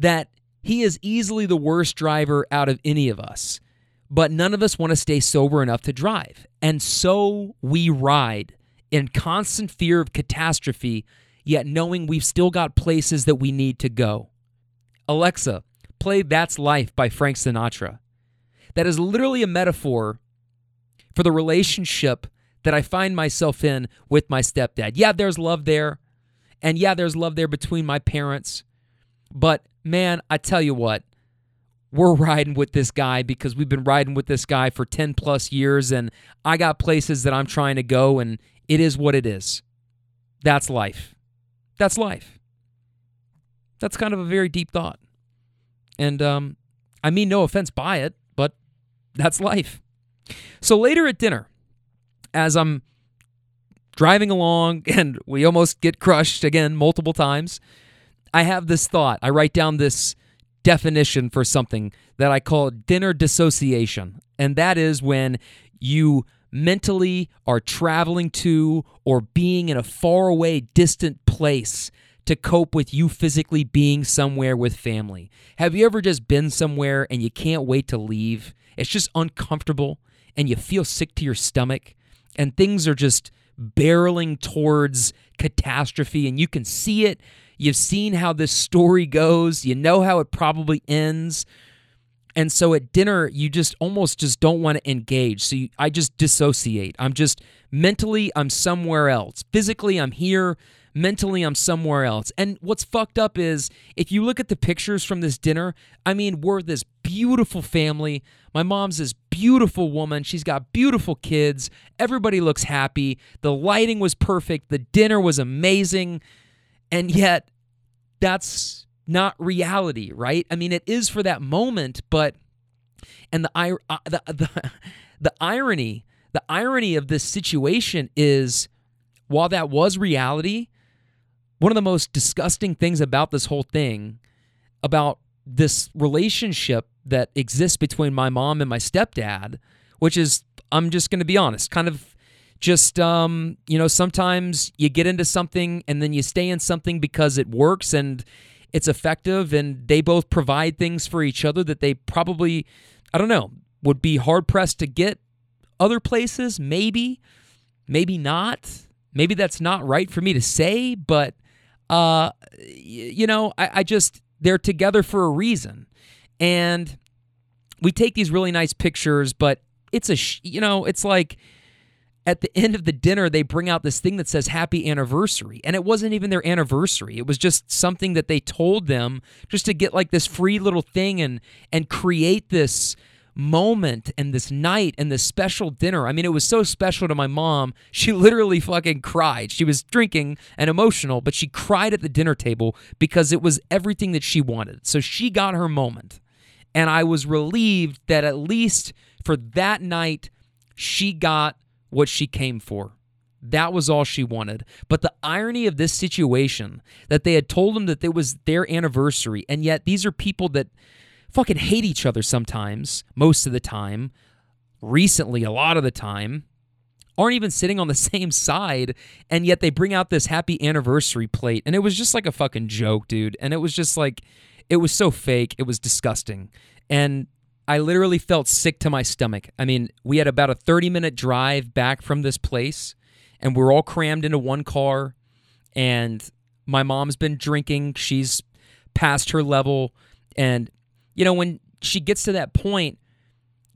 That he is easily the worst driver out of any of us but none of us want to stay sober enough to drive. And so we ride in constant fear of catastrophe, yet knowing we've still got places that we need to go. Alexa, play That's Life by Frank Sinatra. That is literally a metaphor for the relationship that I find myself in with my stepdad. Yeah, there's love there. And yeah, there's love there between my parents. But man, I tell you what, we're riding with this guy because we've been riding with this guy for 10 plus years and I got places that I'm trying to go and it is what it is. That's life. That's life. That's kind of a very deep thought. And um, I mean no offense by it, but that's life. So later at dinner, as I'm driving along and we almost get crushed again multiple times, I have this thought. I write down this definition for something that I call dinner dissociation. And that is when you mentally are traveling to or being in a faraway, distant place to cope with you physically being somewhere with family. Have you ever just been somewhere and you can't wait to leave? It's just uncomfortable and you feel sick to your stomach and things are just barreling towards catastrophe and you can see it You've seen how this story goes, you know how it probably ends. And so at dinner, you just almost just don't want to engage. So you, I just dissociate. I'm just mentally, I'm somewhere else. Physically, I'm here. Mentally, I'm somewhere else. And what's fucked up is if you look at the pictures from this dinner, I mean, we're this beautiful family. My mom's this beautiful woman. She's got beautiful kids. Everybody looks happy. The lighting was perfect. The dinner was amazing. And yet, that's not reality, right? I mean, it is for that moment, but and the uh, the the, the irony, the irony of this situation is while that was reality, one of the most disgusting things about this whole thing about this relationship that exists between my mom and my stepdad, which is I'm just going to be honest, kind of just um, you know sometimes you get into something and then you stay in something because it works and it's effective and they both provide things for each other that they probably i don't know would be hard pressed to get other places maybe maybe not. Maybe that's not right for me to say but uh you know I, I just they're together for a reason. And we take these really nice pictures but it's a you know it's like at the end of the dinner, they bring out this thing that says happy anniversary. And it wasn't even their anniversary. It was just something that they told them just to get like this free little thing and and create this moment and this night and this special dinner. I mean, it was so special to my mom. She literally fucking cried. She was drinking and emotional, but she cried at the dinner table because it was everything that she wanted. So she got her moment. And I was relieved that at least for that night, she got what she came for. That was all she wanted. But the irony of this situation that they had told him that it was their anniversary, and yet these are people that fucking hate each other sometimes, most of the time, recently, a lot of the time, aren't even sitting on the same side, and yet they bring out this happy anniversary plate. And it was just like a fucking joke, dude. And it was just like, it was so fake. It was disgusting. And I literally felt sick to my stomach. I mean, we had about a 30 minute drive back from this place, and we're all crammed into one car. And my mom's been drinking. She's past her level. And you know, when she gets to that point,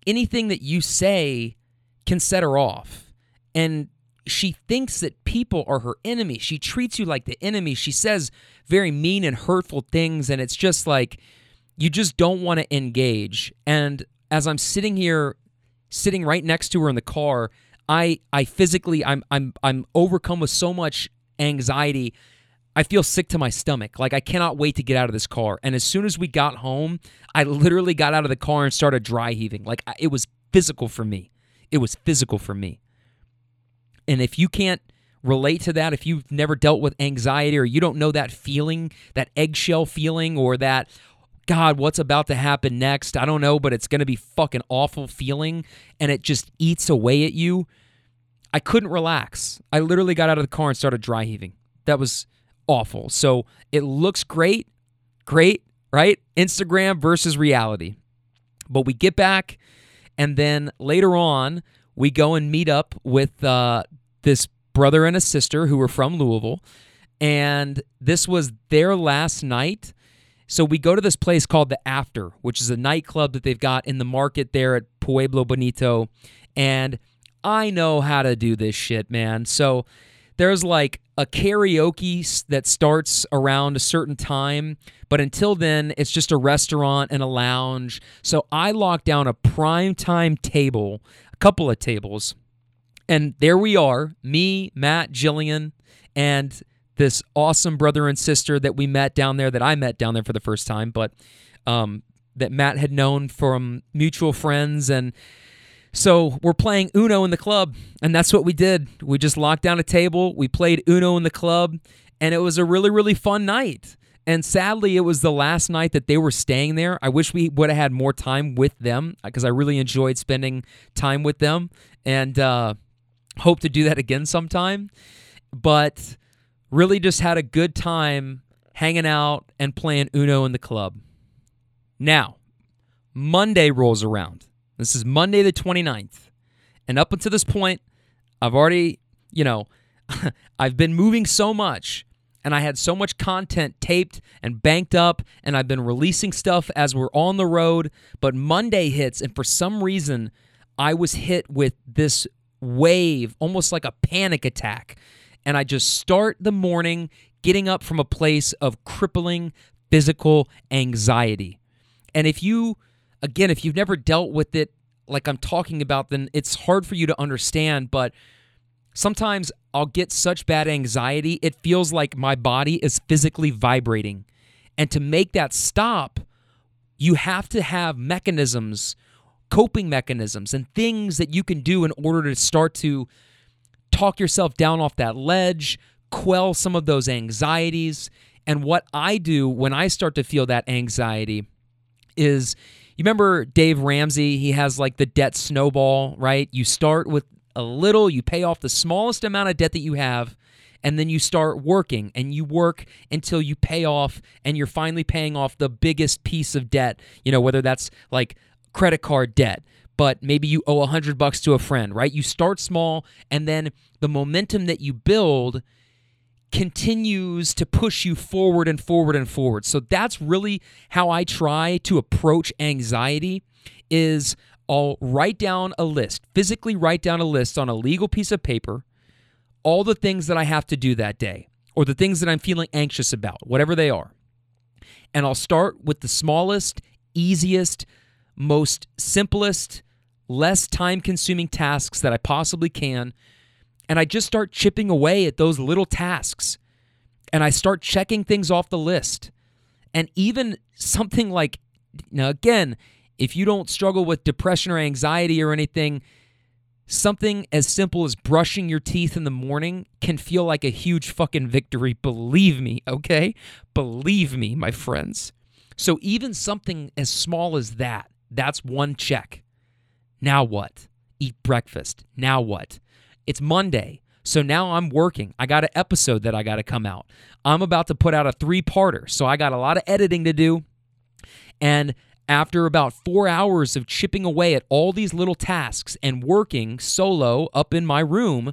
anything that you say can set her off. And she thinks that people are her enemy. She treats you like the enemy. She says very mean and hurtful things. And it's just like, you just don't want to engage. And as I'm sitting here, sitting right next to her in the car, I, I physically, I'm, I'm, I'm overcome with so much anxiety I feel sick to my stomach. Like I cannot wait to get out of this car. And as soon as we got home, I literally got out of the car and started dry heaving. Like it was physical for me. It was physical for me. And if you can't relate to that, if you've never dealt with anxiety or you don't know that feeling, that eggshell feeling or that God, what's about to happen next? I don't know, but it's going to be fucking awful feeling and it just eats away at you. I couldn't relax. I literally got out of the car and started dry heaving. That was awful. So it looks great, great, right? Instagram versus reality. But we get back, and then later on, we go and meet up with uh, this brother and a sister who were from Louisville. And this was their last night. So we go to this place called The After, which is a nightclub that they've got in the market there at Pueblo Bonito. And I know how to do this shit, man. So there's like a karaoke that starts around a certain time, but until then, it's just a restaurant and a lounge. So I locked down a prime time table, a couple of tables, and there we are me, Matt, Jillian, and this awesome brother and sister that we met down there, that I met down there for the first time, but um, that Matt had known from mutual friends. And so we're playing Uno in the club, and that's what we did. We just locked down a table, we played Uno in the club, and it was a really, really fun night. And sadly, it was the last night that they were staying there. I wish we would have had more time with them because I really enjoyed spending time with them and uh, hope to do that again sometime. But really just had a good time hanging out and playing Uno in the club. Now, Monday rolls around. This is Monday the 29th. And up until this point, I've already, you know, I've been moving so much and I had so much content taped and banked up, and I've been releasing stuff as we're on the road. But Monday hits, and for some reason, I was hit with this wave, almost like a panic attack. And I just start the morning getting up from a place of crippling physical anxiety. And if you again, if you've never dealt with it like I'm talking about, then it's hard for you to understand. But sometimes I'll get such bad anxiety, it feels like my body is physically vibrating. And to make that stop, you have to have mechanisms, coping mechanisms, and things that you can do in order to start to talk yourself down off that ledge, quell some of those anxieties. And what I do when I start to feel that anxiety is you remember Dave Ramsey? He has like the debt snowball, right? You start with a little, you pay off the smallest amount of debt that you have, and then you start working and you work until you pay off and you're finally paying off the biggest piece of debt, you know, whether that's like credit card debt, but maybe you owe a hundred bucks to a friend, right? You start small and then the momentum that you build continues to push you forward and forward and forward. So that's really how I try to approach anxiety is I'll write down a list, physically write down a list on a legal piece of paper, all the things that I have to do that day or the things that I'm feeling anxious about, whatever they are. And I'll start with the smallest, easiest, most simplest, less time consuming tasks that I possibly can. And I just start chipping away at those little tasks. And I start checking things off the list. And even something like, now again, if you don't struggle with depression or anxiety or anything, something as simple as brushing your teeth in the morning can feel like a huge fucking victory. Believe me, okay? Believe me, my friends. So even something as small as that, that's one check. Now what? Eat breakfast. Now what? It's Monday. So now I'm working. I got an episode that I got to come out. I'm about to put out a three parter. So I got a lot of editing to do. And after about four hours of chipping away at all these little tasks and working solo up in my room,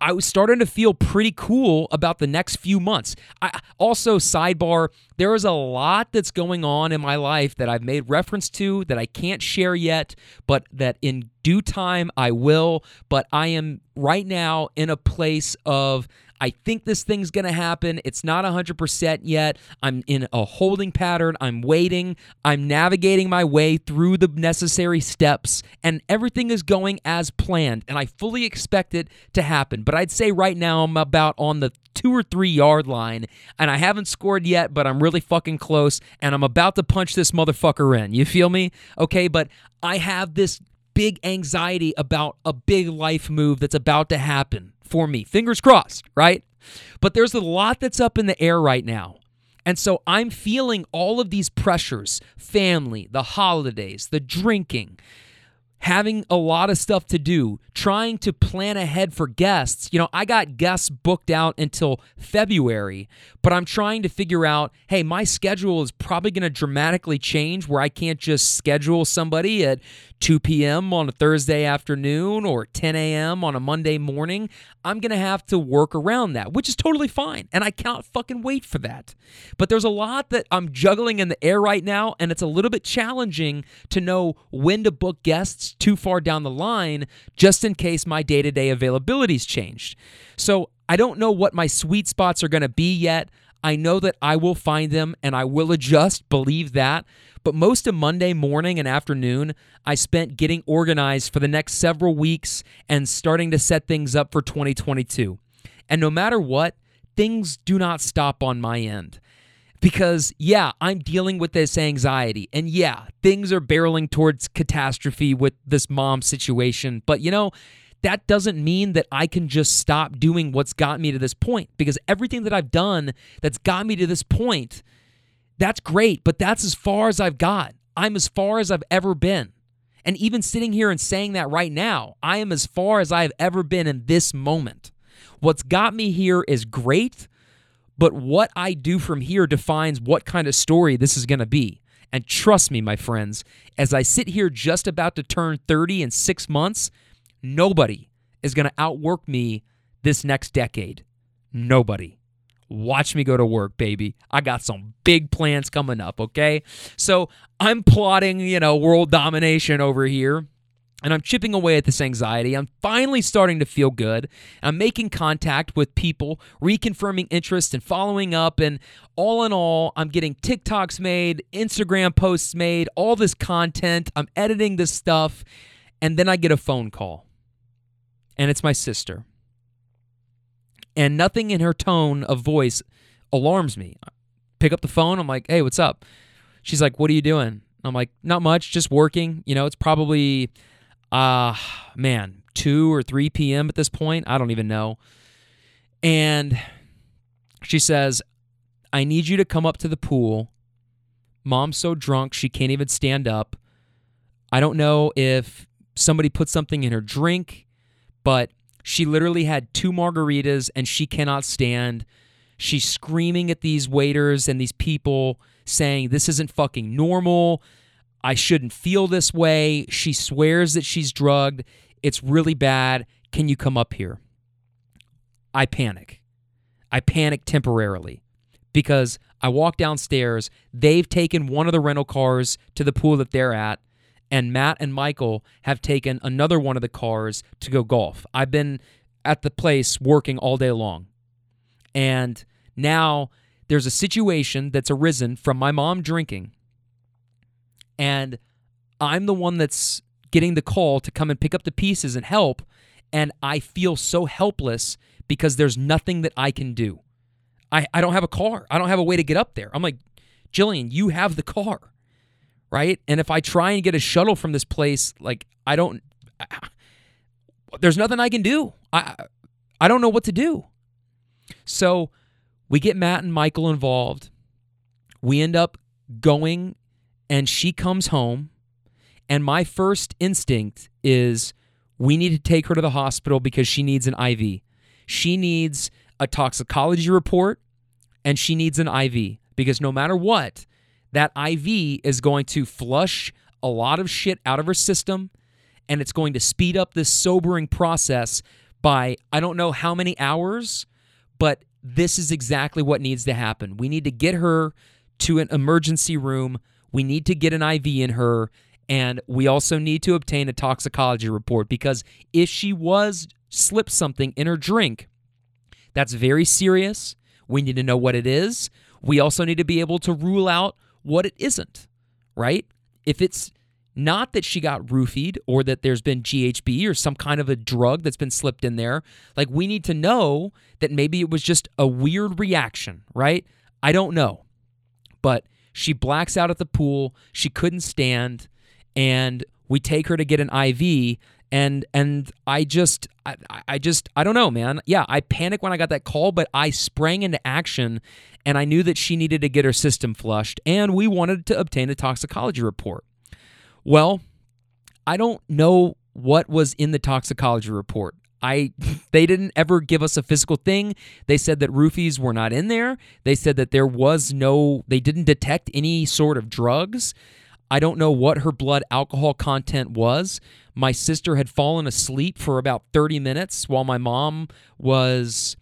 I was starting to feel pretty cool about the next few months. I, also, sidebar, there is a lot that's going on in my life that I've made reference to that I can't share yet, but that in due time I will. But I am right now in a place of I think this thing's going to happen. It's not 100% yet. I'm in a holding pattern. I'm waiting. I'm navigating my way through the necessary steps, and everything is going as planned. And I fully expect it to happen. But I'd say right now I'm about on the two or three yard line, and I haven't scored yet, but I'm really fucking close, and I'm about to punch this motherfucker in. You feel me? Okay, but I have this big anxiety about a big life move that's about to happen for me. Fingers crossed, right? But there's a lot that's up in the air right now. And so I'm feeling all of these pressures family, the holidays, the drinking, having a lot of stuff to do, trying to plan ahead for guests. You know, I got guests booked out until February, but I'm trying to figure out hey, my schedule is probably going to dramatically change where I can't just schedule somebody at 2 p.m. on a Thursday afternoon or 10 a.m. on a Monday morning. I'm going to have to work around that, which is totally fine. And I can't fucking wait for that. But there's a lot that I'm juggling in the air right now, and it's a little bit challenging to know when to book guests too far down the line just in case my day to day availability's changed. So I don't know what my sweet spots are going to be yet. I know that I will find them and I will adjust, believe that. But most of Monday morning and afternoon, I spent getting organized for the next several weeks and starting to set things up for 2022. And no matter what, things do not stop on my end. Because, yeah, I'm dealing with this anxiety. And yeah, things are barreling towards catastrophe with this mom situation. But, you know, that doesn't mean that I can just stop doing what's got me to this point because everything that I've done that's got me to this point that's great, but that's as far as I've got. I'm as far as I've ever been. And even sitting here and saying that right now, I am as far as I've ever been in this moment. What's got me here is great, but what I do from here defines what kind of story this is going to be. And trust me, my friends, as I sit here just about to turn 30 in six months, nobody is going to outwork me this next decade. Nobody. Watch me go to work, baby. I got some big plans coming up, okay? So I'm plotting, you know, world domination over here. And I'm chipping away at this anxiety. I'm finally starting to feel good. I'm making contact with people, reconfirming interest and following up. And all in all, I'm getting TikToks made, Instagram posts made, all this content. I'm editing this stuff. And then I get a phone call. And it's my sister and nothing in her tone of voice alarms me. I pick up the phone. I'm like, hey, what's up? She's like, what are you doing? I'm like, not much, just working. You know, it's probably, uh, man, 2 or 3 p.m. at this point. I don't even know. And she says, I need you to come up to the pool. Mom's so drunk, she can't even stand up. I don't know if somebody put something in her drink, but she literally had two margaritas and she cannot stand. She's screaming at these waiters and these people saying, This isn't fucking normal. I shouldn't feel this way. She swears that she's drugged. It's really bad. Can you come up here? I panic. I panic temporarily because I walk downstairs. They've taken one of the rental cars to the pool that they're at, and Matt and Michael have taken another one of the cars to go golf. I've been at the place working all day long. And now there's a situation that's arisen from my mom drinking. And I'm the one that's getting the call to come and pick up the pieces and help. And I feel so helpless because there's nothing that I can do. I, I don't have a car. I don't have a way to get up there. I'm like, Jillian, you have the car, right? And if I try and get a shuttle from this place, like, I don't, I, there's nothing I can do. I, I don't know what to do. So we get Matt and Michael involved. We end up going, and she comes home. And my first instinct is we need to take her to the hospital because she needs an IV. She needs a toxicology report and she needs an IV because no matter what, that IV is going to flush a lot of shit out of her system and it's going to speed up this sobering process by I don't know how many hours, but this is exactly what needs to happen. We need to get her to an emergency room. We need to get an IV in her. And we also need to obtain a toxicology report because if she was slipped something in her drink, that's very serious. We need to know what it is. We also need to be able to rule out what it isn't, right? If it's not that she got roofied or that there's been GHB or some kind of a drug that's been slipped in there. Like, we need to know that maybe it was just a weird reaction, right? I don't know. But she blacks out at the pool. She couldn't stand. And we take her to get an IV. And and I just I, I just I don't know, man. Yeah, I panicked when I got that call, but I sprang into action and I knew that she needed to get her system flushed, and we wanted to obtain a toxicology report. Well, I don't know what was in the toxicology report. I they didn't ever give us a physical thing. They said that roofies were not in there. They said that there was no they didn't detect any sort of drugs. I don't know what her blood alcohol content was. My sister had fallen asleep for about 30 minutes while my mom was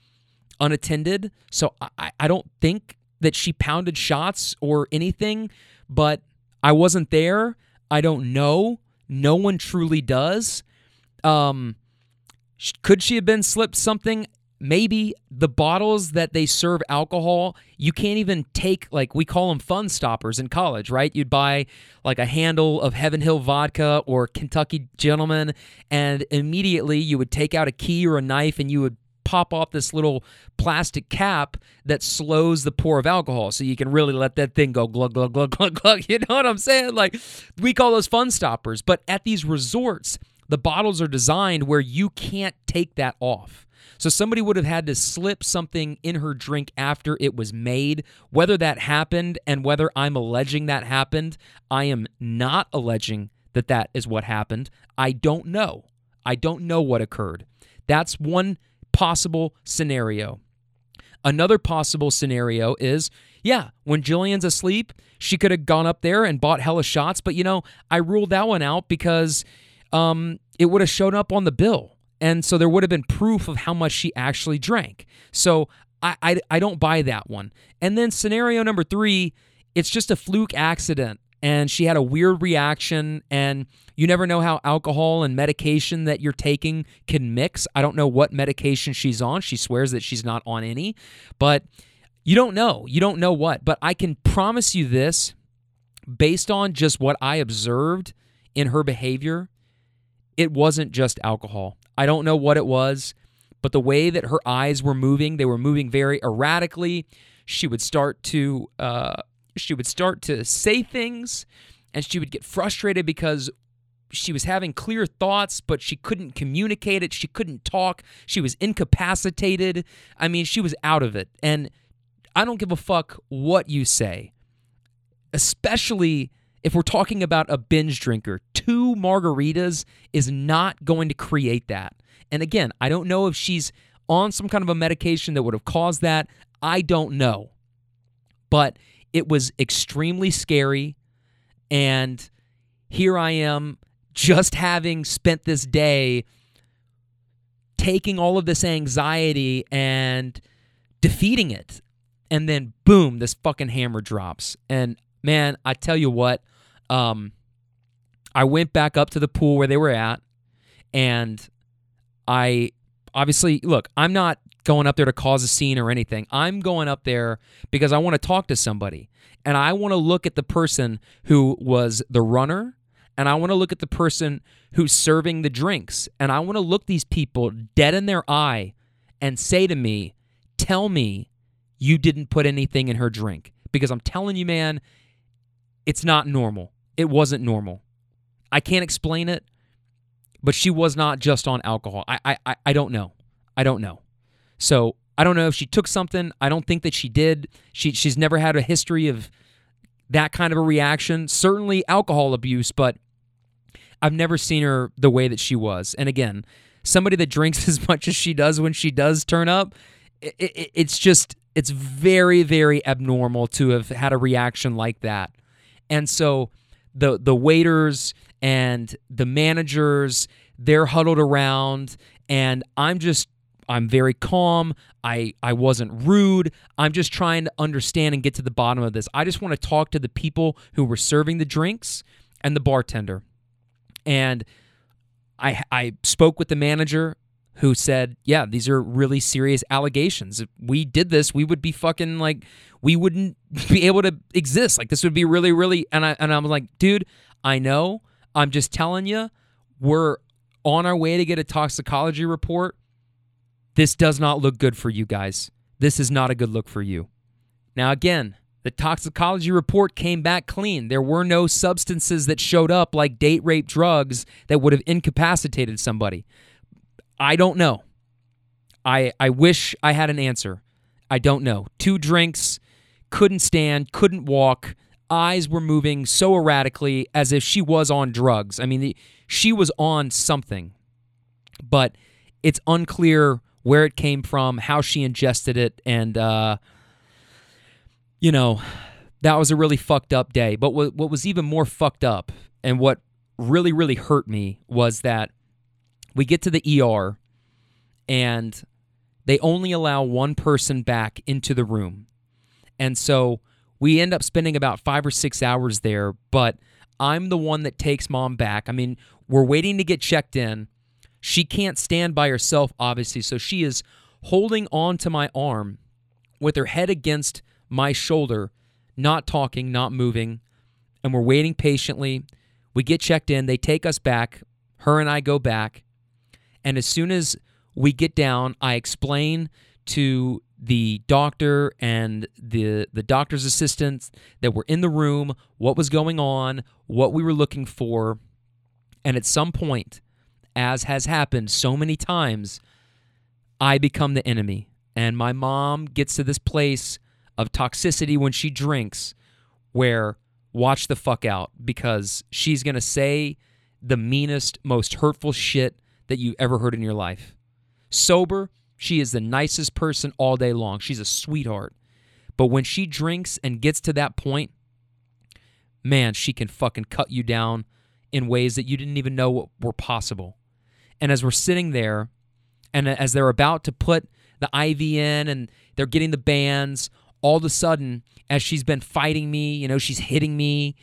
unattended. So I, I don't think that she pounded shots or anything, but I wasn't there. I don't know. No one truly does. Um, could she have been slipped something? Maybe the bottles that they serve alcohol, you can't even take, like, we call them fun stoppers in college, right? You'd buy like a handle of Heaven Hill vodka or Kentucky Gentleman, and immediately you would take out a key or a knife and you would pop off this little plastic cap that slows the pour of alcohol so you can really let that thing go glug glug glug glug glug you know what i'm saying? Like we call those fun stoppers. But at these resorts the bottles are designed where you can't take that off so somebody would have had to slip something in her drink after it was made whether that happened and whether i'm alleging that happened i am not alleging that that is what happened i don't know i don't know what occurred that's one possible scenario. Another possible scenario is yeah, when Jillian's asleep, she could have gone up there and bought hella shots, but you know, I ruled that one out because um, it would have shown up on the bill. And so there would have been proof of how much she actually drank. So I, I, I don't buy that one. And then scenario number three, it's just a fluke accident and she had a weird reaction and you never know how alcohol and medication that you're taking can mix. I don't know what medication she's on. She swears that she's not on any, but you don't know. You don't know what. But I can promise you this based on just what I observed in her behavior, it wasn't just alcohol. I don't know what it was, but the way that her eyes were moving, they were moving very erratically. She would start to uh, she would start to say things and she would get frustrated because she was having clear thoughts, but she couldn't communicate it. She couldn't talk. She was incapacitated. I mean, she was out of it. And I don't give a fuck what you say, especially if we're talking about a binge drinker. Two margaritas is not going to create that. And again, I don't know if she's on some kind of a medication that would have caused that. I don't know. But it was extremely scary. And here I am, just having spent this day taking all of this anxiety and defeating it. And then, boom, this fucking hammer drops. And man, I tell you what, um, I went back up to the pool where they were at, and I obviously look. I'm not going up there to cause a scene or anything. I'm going up there because I want to talk to somebody, and I want to look at the person who was the runner, and I want to look at the person who's serving the drinks, and I want to look these people dead in their eye and say to me, "Tell me you didn't put anything in her drink." Because I'm telling you, man, it's not normal. It wasn't normal. I can't explain it, but she was not just on alcohol. I I I don't know. I don't know. So I don't know if she took something. I don't think that she did. She she's never had a history of that kind of a reaction. Certainly alcohol abuse, but I've never seen her the way that she was. And again, somebody that drinks as much as she does when she does turn up, it, it, it's just it's very very abnormal to have had a reaction like that. And so the the waiters and the managers they're huddled around and I'm just I'm very calm. I I wasn't rude. I'm just trying to understand and get to the bottom of this. I just want to talk to the people who were serving the drinks and the bartender. And I I spoke with the manager who said, "Yeah, these are really serious allegations. If we did this, we would be fucking like we wouldn't be able to exist. Like this would be really really." And I and I'm like, "Dude, I know. I'm just telling you, we're on our way to get a toxicology report. This does not look good for you guys. This is not a good look for you. Now, again, the toxicology report came back clean. There were no substances that showed up like date rape drugs that would have incapacitated somebody. I don't know. I I wish I had an answer. I don't know. Two drinks, couldn't stand, couldn't walk, eyes were moving so erratically as if she was on drugs. I mean, the, she was on something, but it's unclear where it came from, how she ingested it, and uh, you know, that was a really fucked up day. But what, what was even more fucked up, and what really really hurt me was that we get to the ER, and they only allow one person back into the room, and so we end up spending about five or six hours there, but I'm the one that takes mom back. I mean, we're waiting to get checked in. She can't stand by herself, obviously, so she is holding on to my arm with her head against my shoulder, not talking, not moving, and we're waiting patiently. We get checked in, they take us back. Her and I go back. And as soon as we get down, I explain to the doctor and the the doctor's assistants that were in the room, what was going on, what we were looking for, and at some point, as has happened so many times, I become the enemy. And my mom gets to this place of toxicity when she drinks where watch the fuck out because she's going to say the meanest, most hurtful shit that you ever heard in your life. Sober, she is the nicest person all day long. She's a sweetheart. But when she drinks and gets to that point, man, she can fucking cut you down in ways that you didn't even know were possible. And as we're sitting there, and as they're about to put the IV in and they're getting the bands, all of a sudden, as she's been fighting me, you know, she's hitting me,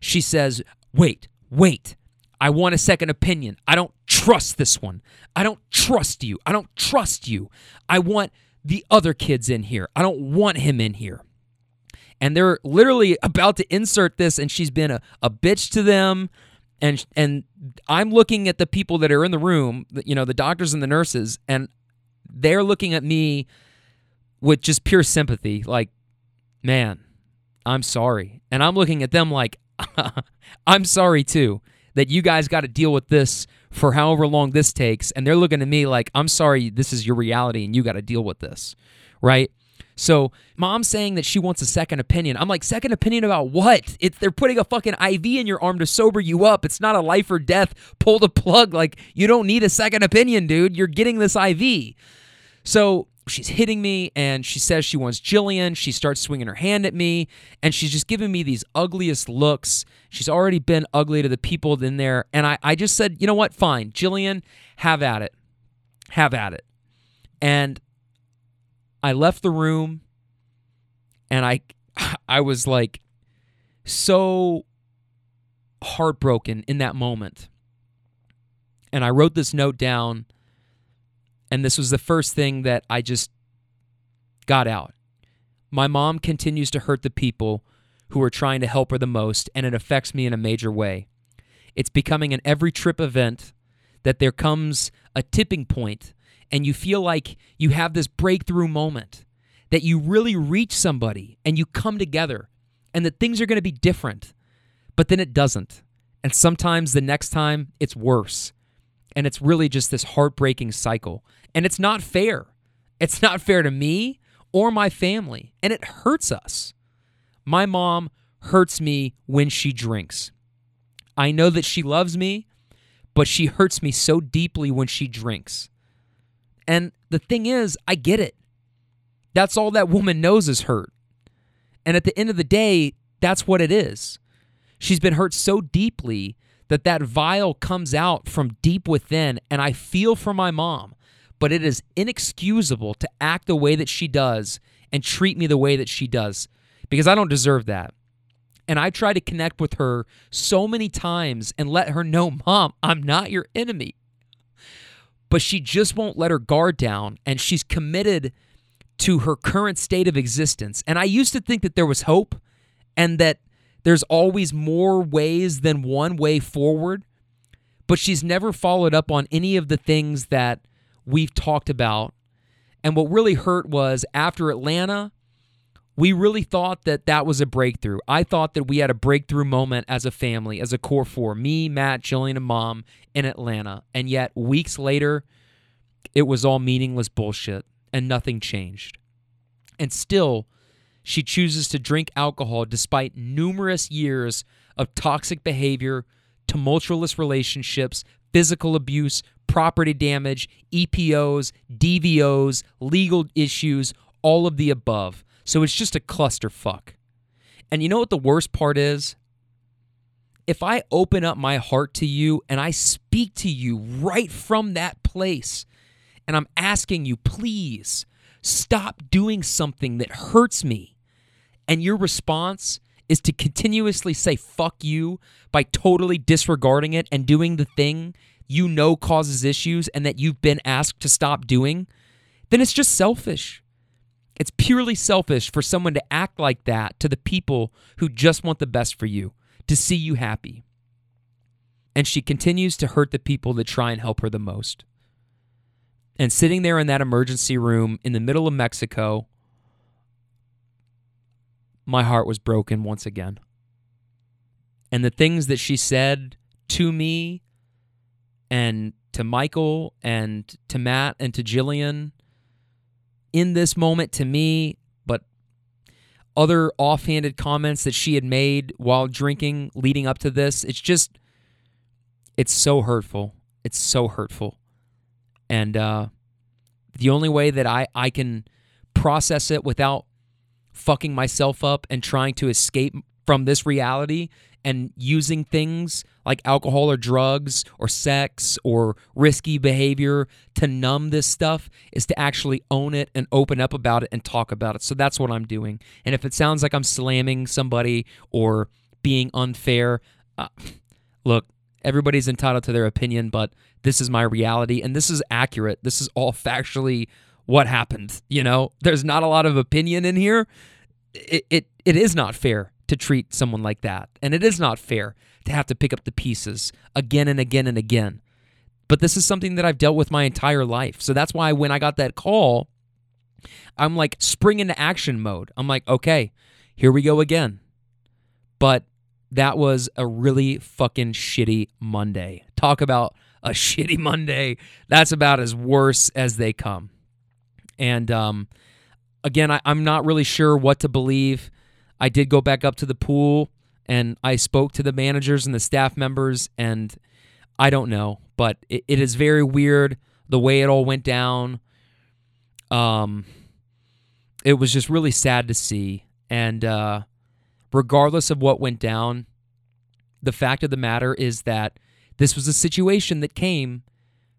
she says, Wait, wait. I want a second opinion. I don't trust this one. I don't trust you. I don't trust you. I want the other kids in here. I don't want him in here. And they're literally about to insert this, and she's been a, a bitch to them. And and I'm looking at the people that are in the room, you know, the doctors and the nurses, and they're looking at me with just pure sympathy, like, man, I'm sorry. And I'm looking at them like, I'm sorry too that you guys got to deal with this for however long this takes. And they're looking at me like, I'm sorry, this is your reality and you got to deal with this. Right. So, mom's saying that she wants a second opinion. I'm like, second opinion about what? It, they're putting a fucking IV in your arm to sober you up. It's not a life or death. Pull the plug. Like, you don't need a second opinion, dude. You're getting this IV. So, she's hitting me and she says she wants Jillian. She starts swinging her hand at me and she's just giving me these ugliest looks. She's already been ugly to the people in there. And I, I just said, you know what? Fine. Jillian, have at it. Have at it. And I left the room and I I was like so heartbroken in that moment. And I wrote this note down, and this was the first thing that I just got out. My mom continues to hurt the people who are trying to help her the most, and it affects me in a major way. It's becoming an every trip event that there comes a tipping point, and you feel like you have this breakthrough moment, that you really reach somebody and you come together, and that things are going to be different, but then it doesn't. And sometimes the next time it's worse. And it's really just this heartbreaking cycle. And it's not fair. It's not fair to me or my family. And it hurts us. My mom hurts me when she drinks. I know that she loves me, but she hurts me so deeply when she drinks. And the thing is, I get it. That's all that woman knows is hurt. And at the end of the day, that's what it is. She's been hurt so deeply that that vial comes out from deep within, and I feel for my mom. But it is inexcusable to act the way that she does and treat me the way that she does because I don't deserve that. And I try to connect with her so many times and let her know, Mom, I'm not your enemy. But she just won't let her guard down and she's committed to her current state of existence. And I used to think that there was hope and that there's always more ways than one way forward. But she's never followed up on any of the things that we've talked about. And what really hurt was after Atlanta, we really thought that that was a breakthrough. I thought that we had a breakthrough moment as a family, as a core four me, Matt, Jillian, and mom in Atlanta. And yet, weeks later, it was all meaningless bullshit and nothing changed. And still, she chooses to drink alcohol despite numerous years of toxic behavior, tumultuous relationships, physical abuse, property damage, EPOs, DVOs, legal issues, all of the above. So it's just a clusterfuck. And you know what the worst part is? If I open up my heart to you and I speak to you right from that place, and I'm asking you, please stop doing something that hurts me, and your response is to continuously say fuck you by totally disregarding it and doing the thing you know causes issues and that you've been asked to stop doing, then it's just selfish. It's purely selfish for someone to act like that to the people who just want the best for you, to see you happy. And she continues to hurt the people that try and help her the most. And sitting there in that emergency room in the middle of Mexico, my heart was broken once again. And the things that she said to me and to Michael and to Matt and to Jillian in this moment to me, but other offhanded comments that she had made while drinking leading up to this, it's just, it's so hurtful. It's so hurtful. And uh, the only way that I, I can process it without fucking myself up and trying to escape from this reality and using things like alcohol or drugs or sex or risky behavior to numb this stuff is to actually own it and open up about it and talk about it. So that's what I'm doing. And if it sounds like I'm slamming somebody or being unfair, uh, look, everybody's entitled to their opinion, but this is my reality and this is accurate. This is all factually what happened. You know, there's not a lot of opinion in here. It, it, it is not fair to treat someone like that. And it is not fair to have to pick up the pieces again and again and again. But this is something that I've dealt with my entire life. So that's why when I got that call, I'm like spring into action mode. I'm like, okay, here we go again. But that was a really fucking shitty Monday. Talk about a shitty Monday. That's about as worse as they come. And um, again, I, I'm not really sure what to believe. I did go back up to the pool and I spoke to the managers and the staff members, and I don't know, but it, it is very weird the way it all went down. Um, it was just really sad to see, and uh, regardless of what went down, the fact of the matter is that this was a situation that came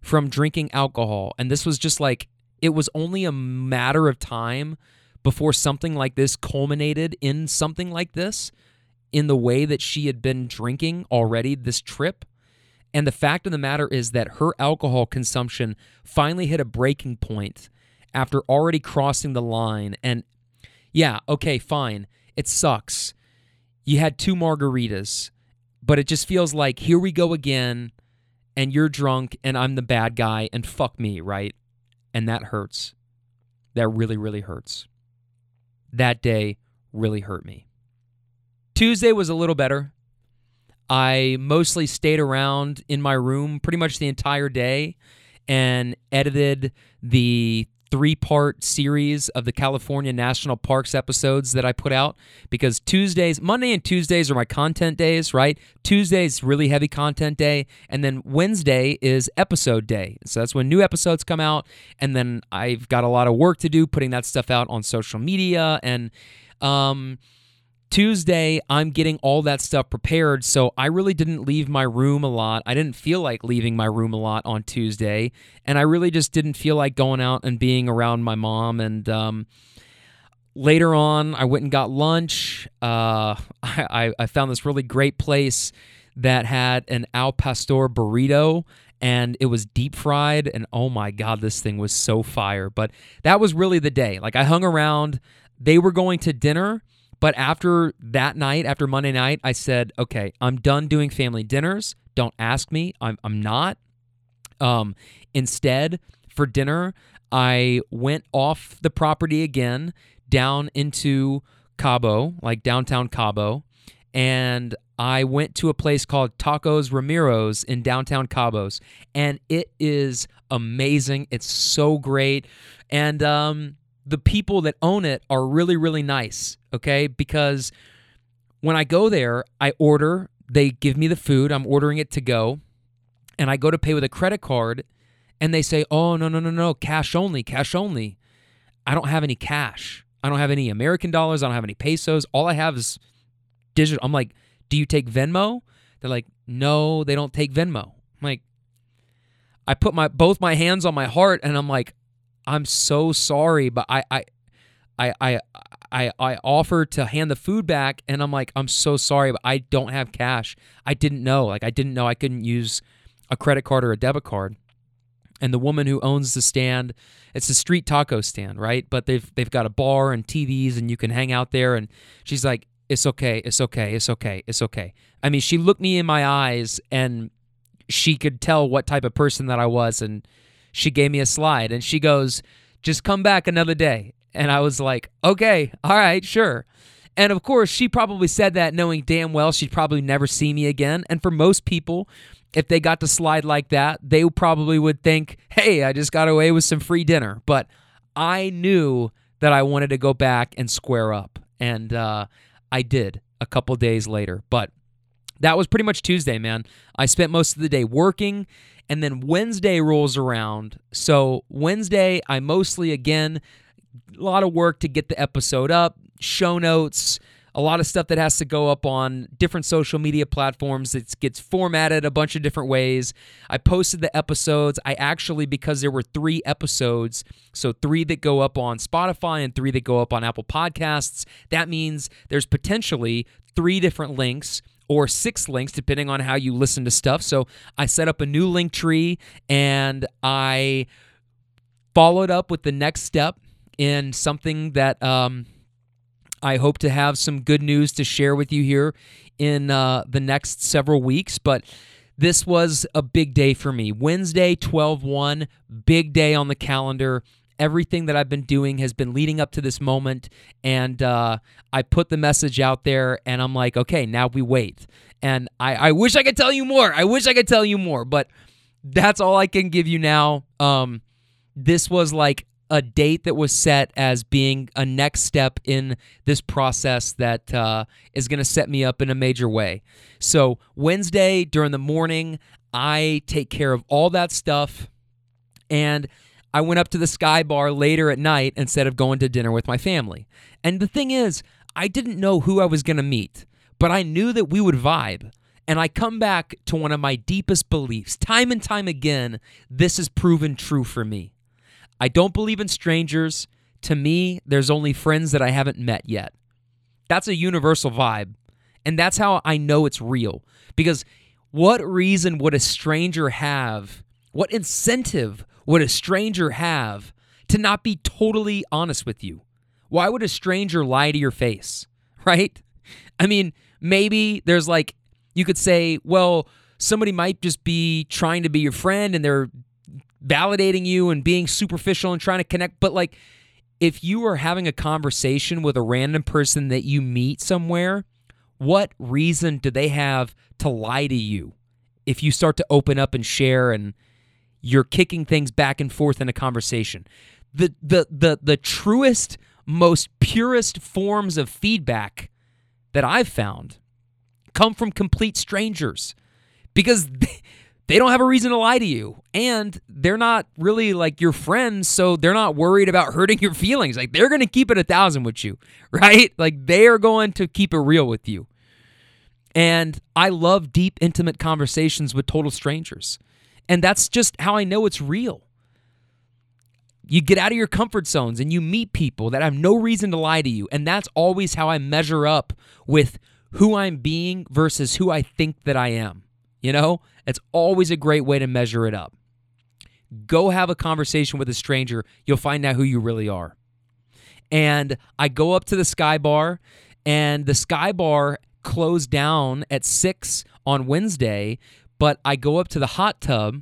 from drinking alcohol, and this was just like it was only a matter of time before something like this culminated in something like this. in the way that she had been drinking already this trip. And the fact of the matter is that her alcohol consumption finally hit a breaking point after already crossing the line. And yeah, okay, fine. It sucks. You had two margaritas, but it just feels like here we go again, and you're drunk, and I'm the bad guy, and fuck me, right? And that hurts. That really, really hurts. That day really hurt me. Tuesday was a little better. I mostly stayed around in my room pretty much the entire day and edited the three part series of the California National Parks episodes that I put out because Tuesdays, Monday and Tuesdays are my content days, right? Tuesday's really heavy content day, and then Wednesday is episode day. So that's when new episodes come out, and then I've got a lot of work to do putting that stuff out on social media and um Tuesday, I'm getting all that stuff prepared, so I really didn't leave my room a lot. I didn't feel like leaving my room a lot on Tuesday, and I really just didn't feel like going out and being around my mom. And um, later on, I went and got lunch. Uh, I, I found this really great place that had an al pastor burrito and it was deep fried and oh my god this thing was so fire but that was really the day like i hung around they were going to dinner but after that night, after Monday night, I said, okay, I'm done doing family dinners. Don't ask me. I'm, I'm not. Um, instead, for dinner, I went off the property again down into Cabo, like downtown Cabo, and I went to a place called Tacos Ramiro's in downtown Cabos, and it is amazing. It's so great, and um, the people that own it are really, really nice, okay? Because when I go there, I order, they give me the food, I'm ordering it to go, and I go to pay with a credit card, and they say, oh, no, no, no, no, cash only, cash only. I don't have any cash. I don't have any American dollars. I don't have any pesos. All I have is digital. I'm like, do you take Venmo? They're like, no, they don't take Venmo. I'm like, I put my both my hands on my heart and I'm like, I'm so sorry, but I I I I I, I offered to hand the food back and I'm like, I'm so sorry, but I don't have cash. I didn't know. Like I didn't know I couldn't use a credit card or a debit card. And the woman who owns the stand, it's a street taco stand, right? But they've they've got a bar and TVs and you can hang out there and she's like, It's okay, it's okay, it's okay, it's okay. I mean, she looked me in my eyes and she could tell what type of person that I was and she gave me a slide and she goes, just come back another day. And I was like, okay, all right, sure. And of course, she probably said that knowing damn well she'd probably never see me again. And for most people, if they got to slide like that, they probably would think, hey, I just got away with some free dinner. But I knew that I wanted to go back and square up. And uh, I did a couple days later. But that was pretty much Tuesday, man. I spent most of the day working and then Wednesday rolls around. So, Wednesday, I mostly, again, a lot of work to get the episode up, show notes, a lot of stuff that has to go up on different social media platforms. It gets formatted a bunch of different ways. I posted the episodes. I actually, because there were three episodes, so three that go up on Spotify and three that go up on Apple Podcasts, that means there's potentially three different links or six links, depending on how you listen to stuff. So I set up a new Linktree and I followed up with the next step in something that um, I hope to have some good news to share with you here in uh, the next several weeks. But this was a big day for me. Wednesday, 12 1, big day on the calendar everything that I've been doing has been leading up to this moment. And uh, I put the message out there, and I'm like, okay, now we wait. And I, I wish I could tell you more. I wish I could tell you more, but that's all I can give you now. Um, this was like a date that was set as being a next step in this process that uh, is going to set me up in a major way. So, Wednesday during the morning, I take care of all that stuff. And I went up to the Sky Bar later at night instead of going to dinner with my family. And the thing is, I didn't know who I was going to meet, but I knew that we would vibe. And I come back to one of my deepest beliefs. Time and time again, this has proven true for me. I don't believe in strangers. To me, there's only friends that I haven't met yet. That's a universal vibe. And that's how I know it's real. Because what reason would a stranger have? What incentive would a stranger have to not be totally honest with you? Why would a stranger lie to your face? Right? I mean, maybe there's like, you could say, well, somebody might just be trying to be your friend and they're validating you and being superficial and trying to connect. But like, if you are having a conversation with a random person that you meet somewhere, what reason do they have to lie to you if you start to open up and share and you're kicking things back and forth in a conversation? The the the the truest, most purest forms of feedback that I've found come from complete strangers because they don't have a reason to lie to you. And they're not really like your friends so they're not worried about hurting your feelings. Like they're going to keep it a thousand with you right? Like they are going to keep it real with you. And i love deep intimate conversations with total strangers. And that's just how i know it's real. You get out of your comfort zones and you meet people that have no reason to lie to you. And that's always how i measure up with who i'm being versus who i think that i am you know, it's always a great way to measure it up. Go have a conversation with a stranger. You'll find out who you really are. And I go up to the Sky Bar, and the Sky Bar closed down at six on Wednesday, but I go up to the hot tub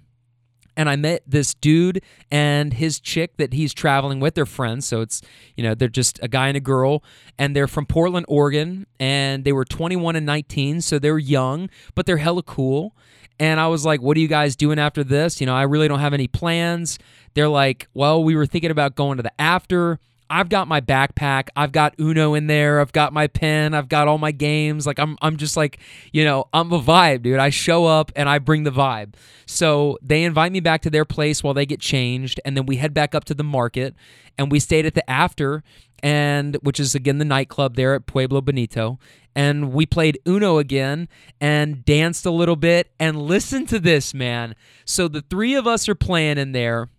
and I met this dude and his chick that he's traveling with. They're friends, so it's you know they're just a guy and a girl, and they're from Portland, Oregon, and they were 21 and 19, so they're young, but they're hella cool. And I was like, "What are you guys doing after this?" You know, I really don't have any plans. They're like, "Well, we were thinking about going to the after." I've got my backpack, I've got Uno in there, I've got my pen, I've got all my games. Like I'm I'm just like, you know, I'm a vibe, dude. I show up and I bring the vibe. So they invite me back to their place while they get changed and then we head back up to the market and we stayed at the after and which is again the nightclub there at Pueblo Bonito and we played Uno again and danced a little bit and listen to this, man. So the three of us are playing in there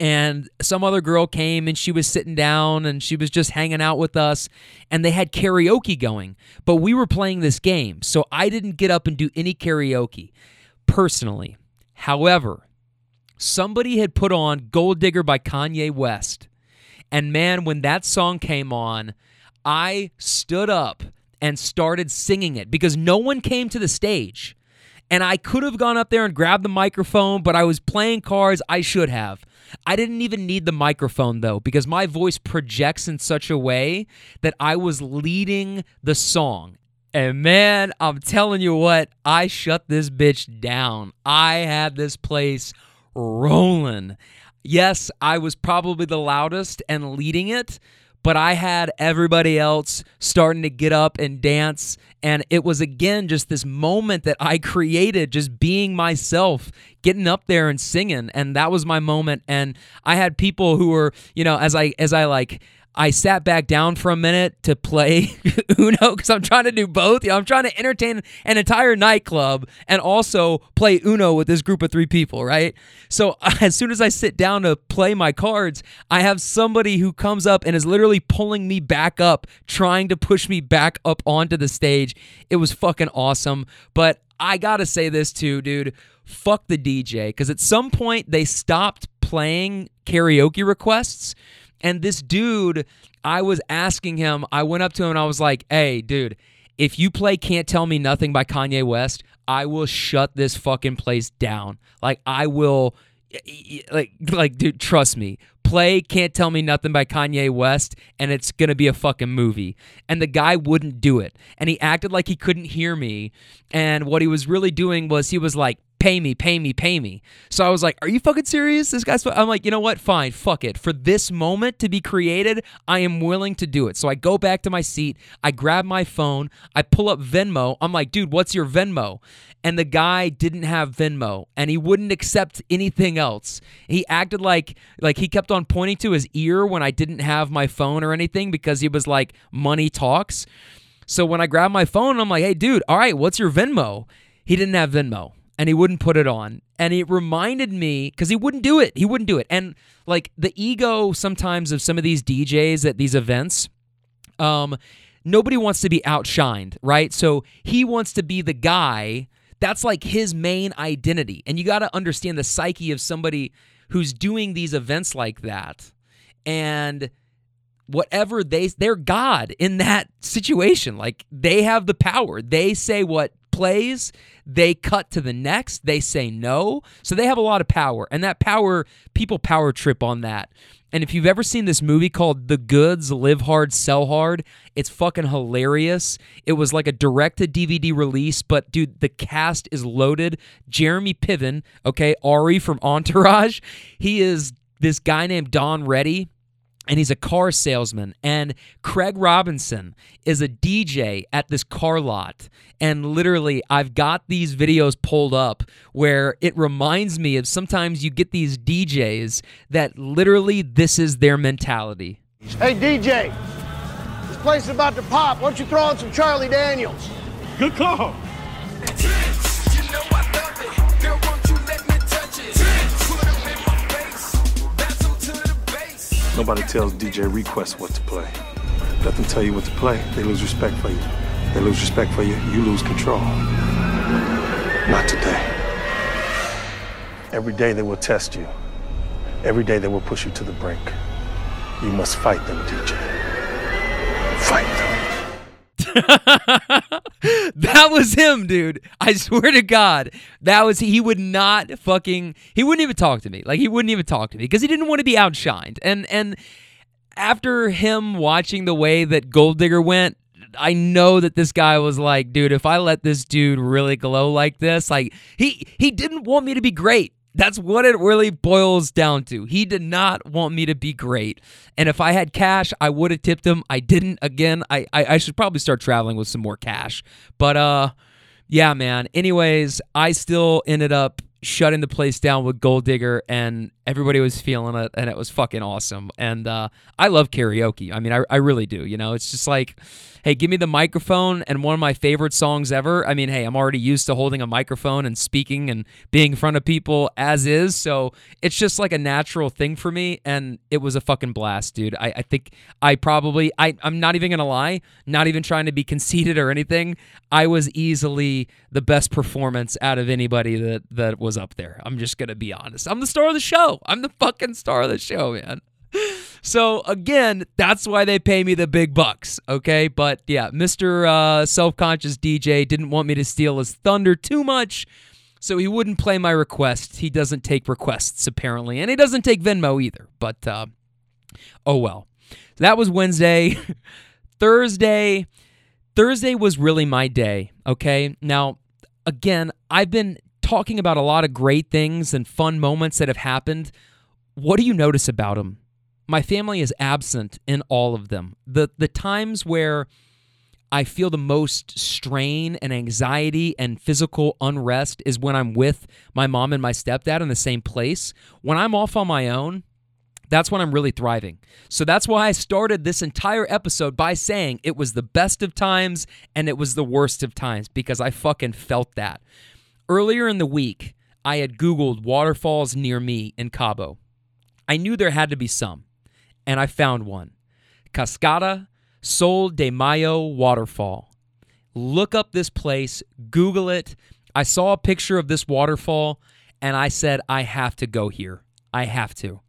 and some other girl came and she was sitting down and she was just hanging out with us and they had karaoke going but we were playing this game so i didn't get up and do any karaoke personally however somebody had put on gold digger by kanye west and man when that song came on i stood up and started singing it because no one came to the stage and I could have gone up there and grabbed the microphone, but I was playing cards. I should have. I didn't even need the microphone though, because my voice projects in such a way that I was leading the song. And man, I'm telling you what, I shut this bitch down. I had this place rolling. Yes, I was probably the loudest and leading it, but I had everybody else starting to get up and dance. And it was again just this moment that I created, just being myself, getting up there and singing. And that was my moment. And I had people who were, you know, as I, as I like, I sat back down for a minute to play Uno because I'm trying to do both. You know, I'm trying to entertain an entire nightclub and also play Uno with this group of three people, right? So as soon as I sit down to play my cards, I have somebody who comes up and is literally pulling me back up, trying to push me back up onto the stage. It was fucking awesome. But I gotta say this too, dude. Fuck the DJ because at some point they stopped playing karaoke requests and this dude, I was asking him, I went up to him and I was like, hey, dude, if you play Can't Tell Me Nothing by Kanye West, I will shut this fucking place down. Like, I will like like dude trust me. Play can't tell me nothing by kanye west and it's gonna be a fucking movie. And the guy wouldn't do it. And he acted like he couldn't hear me. And what he was really doing was he was like pay me, pay me, pay me. So I was like, are you fucking serious? This guy's, I'm like, you know what? Fine, fuck it. For this moment to be created, I am willing to do it. So I go back to my seat, I grab my phone, I pull up Venmo. I'm like, dude, what's your Venmo? And the guy didn't have Venmo and he wouldn't accept anything else. He acted like like he kept on pointing to his ear when I didn't have my phone or anything because he was like money talks. So when I grabbed my phone, I'm like, "Hey dude, all right, what's your Venmo?" He didn't have Venmo and he wouldn't put it on. And it reminded me because he wouldn't do it. He wouldn't do it. And like the ego sometimes of some of these DJs at these events, um, nobody wants to be outshined, right? So he wants to be the guy. That's like his main identity. And you got to understand the psyche of somebody who's doing these events like that. And whatever they they're god in that situation like they have the power they say what plays they cut to the next they say no so they have a lot of power and that power people power trip on that and if you've ever seen this movie called The Goods Live Hard Sell Hard, it's fucking hilarious. It was like a direct to DVD release, but dude, the cast is loaded. Jeremy Piven, okay, Ari from Entourage, he is this guy named Don Ready and he's a car salesman. And Craig Robinson is a DJ at this car lot. And literally, I've got these videos pulled up where it reminds me of sometimes you get these DJs that literally this is their mentality. Hey, DJ, this place is about to pop. Why don't you throw on some Charlie Daniels? Good call. Nobody tells DJ Request what to play. Let them tell you what to play, they lose respect for you. They lose respect for you, you lose control. Not today. Every day they will test you. Every day they will push you to the brink. You must fight them, DJ. That was him, dude. I swear to God, that was he would not fucking he wouldn't even talk to me. Like he wouldn't even talk to me because he didn't want to be outshined. And and after him watching the way that Gold Digger went, I know that this guy was like, dude, if I let this dude really glow like this, like he he didn't want me to be great. That's what it really boils down to. He did not want me to be great. And if I had cash, I would have tipped him. I didn't. Again, I, I, I should probably start traveling with some more cash. But uh yeah, man. Anyways, I still ended up shutting the place down with Gold Digger, and everybody was feeling it, and it was fucking awesome. And uh, I love karaoke. I mean, I, I really do. You know, it's just like, hey, give me the microphone and one of my favorite songs ever. I mean, hey, I'm already used to holding a microphone and speaking and being in front of people as is, so it's just like a natural thing for me, and it was a fucking blast, dude. I, I think I probably, I, I'm not even gonna lie, not even trying to be conceited or anything. I was easily the best performance out of anybody that that was up there. I'm just gonna be honest. I'm the star of the show. I'm the fucking star of the show, man. So again, that's why they pay me the big bucks, okay? But yeah, Mr. Uh, self-conscious DJ didn't want me to steal his thunder too much, so he wouldn't play my request. He doesn't take requests apparently, and he doesn't take Venmo either. But uh, oh well. That was Wednesday. Thursday, Thursday was really my day, okay? Now, again, I've been talking about a lot of great things and fun moments that have happened. What do you notice about them? My family is absent in all of them. The the times where I feel the most strain and anxiety and physical unrest is when I'm with my mom and my stepdad in the same place. When I'm off on my own, that's when I'm really thriving. So that's why I started this entire episode by saying it was the best of times and it was the worst of times because I fucking felt that. Earlier in the week, I had Googled waterfalls near me in Cabo. I knew there had to be some, and I found one Cascada Sol de Mayo Waterfall. Look up this place, Google it. I saw a picture of this waterfall, and I said, I have to go here. I have to.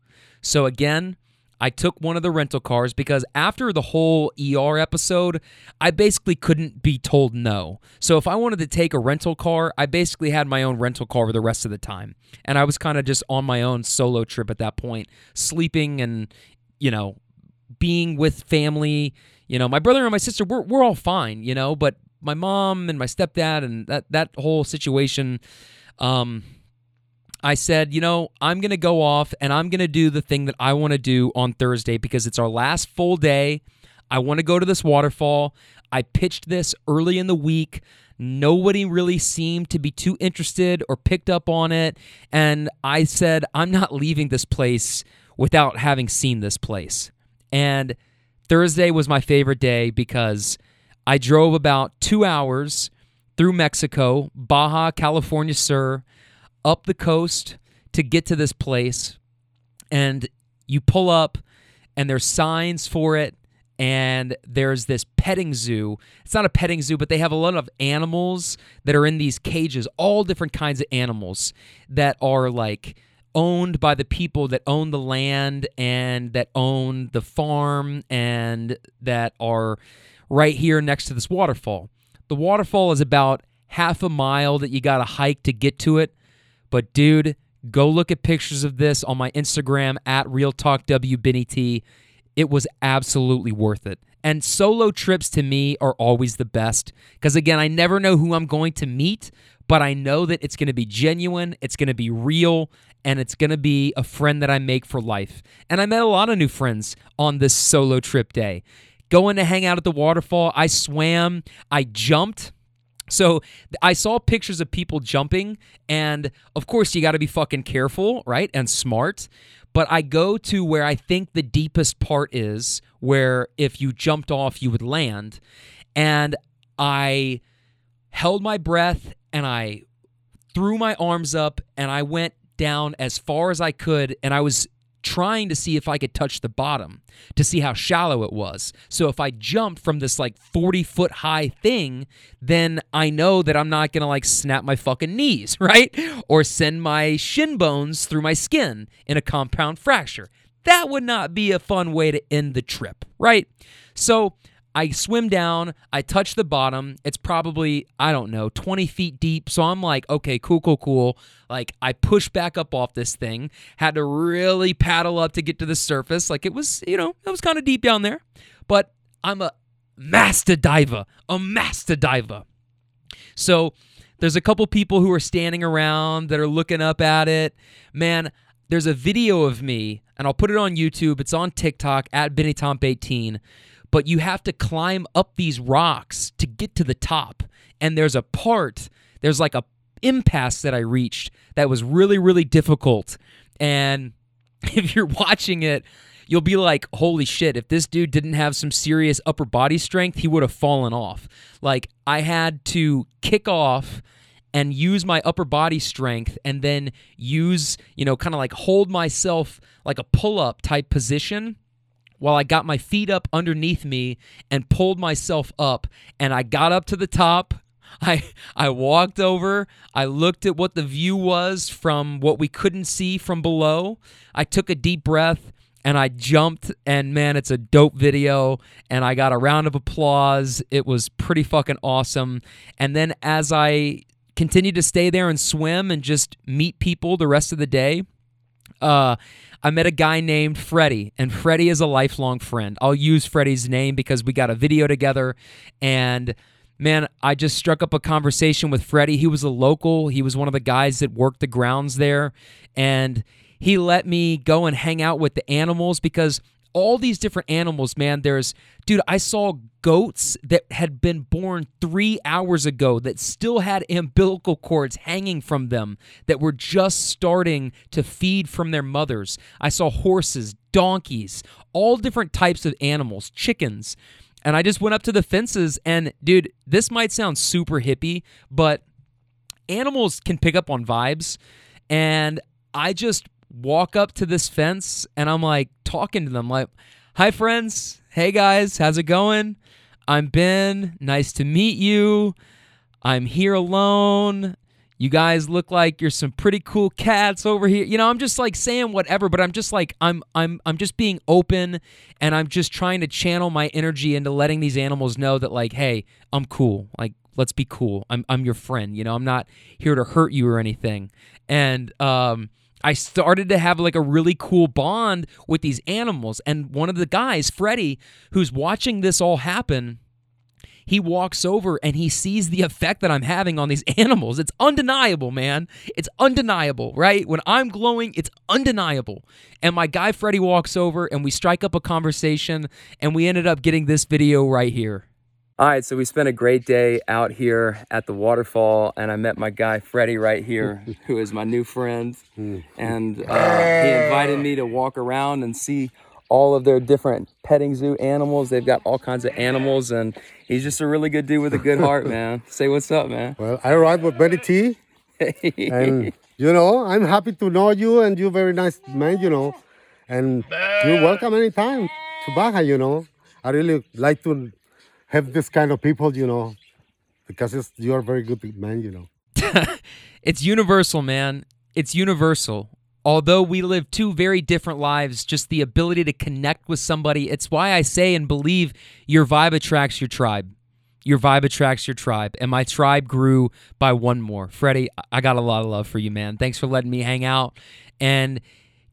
So again, I took one of the rental cars because after the whole ER episode, I basically couldn't be told no. So if I wanted to take a rental car, I basically had my own rental car for the rest of the time. And I was kind of just on my own solo trip at that point, sleeping and, you know, being with family. You know, my brother and my sister, we're, we're all fine, you know, but my mom and my stepdad and that, that whole situation, um, I said, you know, I'm going to go off and I'm going to do the thing that I want to do on Thursday because it's our last full day. I want to go to this waterfall. I pitched this early in the week. Nobody really seemed to be too interested or picked up on it. And I said, I'm not leaving this place without having seen this place. And Thursday was my favorite day because I drove about two hours through Mexico, Baja California Sur up the coast to get to this place and you pull up and there's signs for it and there's this petting zoo. It's not a petting zoo, but they have a lot of animals that are in these cages, all different kinds of animals that are like owned by the people that own the land and that own the farm and that are right here next to this waterfall. The waterfall is about half a mile that you got to hike to get to it. But dude, go look at pictures of this on my Instagram at Real Talk. It was absolutely worth it. And solo trips to me are always the best because again, I never know who I'm going to meet, but I know that it's going to be genuine, it's going to be real, and it's going to be a friend that I make for life. And I met a lot of new friends on this solo trip day. Going to hang out at the waterfall, I swam, I jumped. So I saw pictures of people jumping, and of course, you got to be fucking careful, right? And smart. But I go to where I think the deepest part is, where if you jumped off, you would land. And I held my breath and I threw my arms up and I went down as far as I could, and I was trying to see if I could touch the bottom to see how shallow it was. So if I jumped from this like 40 foot high thing, then I know that I'm not gonna like snap my fucking knees, right? Or send my shin bones through my skin in a compound fracture. That would not be a fun way to end the trip, right? So I swim down, I touch the bottom. It's probably, I don't know, 20 feet deep. So I'm like, okay, cool, cool, cool. Like I push back up off this thing, had to really paddle up to get to the surface. Like it was, you know, it was kind of deep down there. But I'm a master diver, a master diver. So there's a couple people who are standing around that are looking up at it. Man, there's a video of me, and I'll put it on YouTube. It's on TikTok at BennyTomp18 but you have to climb up these rocks to get to the top. And there's a part, there's like a impasse that I reached that was really, really difficult. And if you're watching it, you'll be like, holy shit, if this dude didn't have some serious upper body strength, he would have fallen off. Like, I had to kick off and use my upper body strength and then use, you know, kind of like hold myself like a pull up type position while I got my feet up underneath me and pulled myself up. And I got up to the top. I I walked over. I looked at what the view was from what we couldn't see from below. I took a deep breath and I jumped and man, it's a dope video and I got a round of applause. It was pretty fucking awesome. And then as I continued to stay there and swim and just meet people the rest of the day, uh I met a guy named Freddie, and Freddie is a lifelong friend. I'll use Freddie's name because we got a video together, and man, I just struck up a conversation with Freddie. He was a local, he was one of the guys that worked the grounds there, and he let me go and hang out with the animals because all these different animals, man. There's, dude, I saw goats that had been born three hours ago that still had umbilical cords hanging from them that were just starting to feed from their mothers. I saw horses, donkeys, all different types of animals, chickens. And I just went up to the fences and, dude, this might sound super hippie, but animals can pick up on vibes. And I just walk up to this fence and I'm like talking to them like, "Hi friends. Hey guys, how's it going? I'm Ben. Nice to meet you. I'm here alone. You guys look like you're some pretty cool cats over here. You know, I'm just like saying whatever, but I'm just like I'm I'm I'm just being open and I'm just trying to channel my energy into letting these animals know that like, hey, I'm cool. Like let's be cool. I'm I'm your friend, you know. I'm not here to hurt you or anything. And um I started to have like a really cool bond with these animals. And one of the guys, Freddie, who's watching this all happen, he walks over and he sees the effect that I'm having on these animals. It's undeniable, man. It's undeniable, right? When I'm glowing, it's undeniable. And my guy Freddie walks over and we strike up a conversation and we ended up getting this video right here. All right, so we spent a great day out here at the waterfall, and I met my guy Freddie right here, who is my new friend. And uh, he invited me to walk around and see all of their different petting zoo animals. They've got all kinds of animals, and he's just a really good dude with a good heart, man. Say what's up, man. Well, I ride with Benny T, and you know, I'm happy to know you, and you're very nice man, you know, and you're welcome anytime to Baja, you know. I really like to have this kind of people, you know, because you are very good man, you know. it's universal, man. It's universal. Although we live two very different lives, just the ability to connect with somebody, it's why I say and believe your vibe attracts your tribe. Your vibe attracts your tribe. And my tribe grew by one more. Freddie, I got a lot of love for you, man. Thanks for letting me hang out and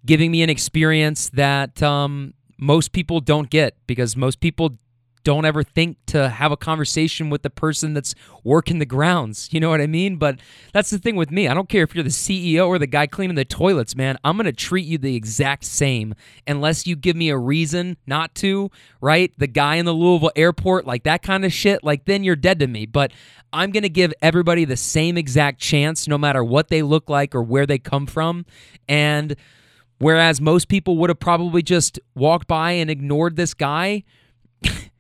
giving me an experience that um, most people don't get because most people don't ever think to have a conversation with the person that's working the grounds. You know what I mean? But that's the thing with me. I don't care if you're the CEO or the guy cleaning the toilets, man. I'm going to treat you the exact same unless you give me a reason not to, right? The guy in the Louisville airport, like that kind of shit, like then you're dead to me. But I'm going to give everybody the same exact chance no matter what they look like or where they come from. And whereas most people would have probably just walked by and ignored this guy,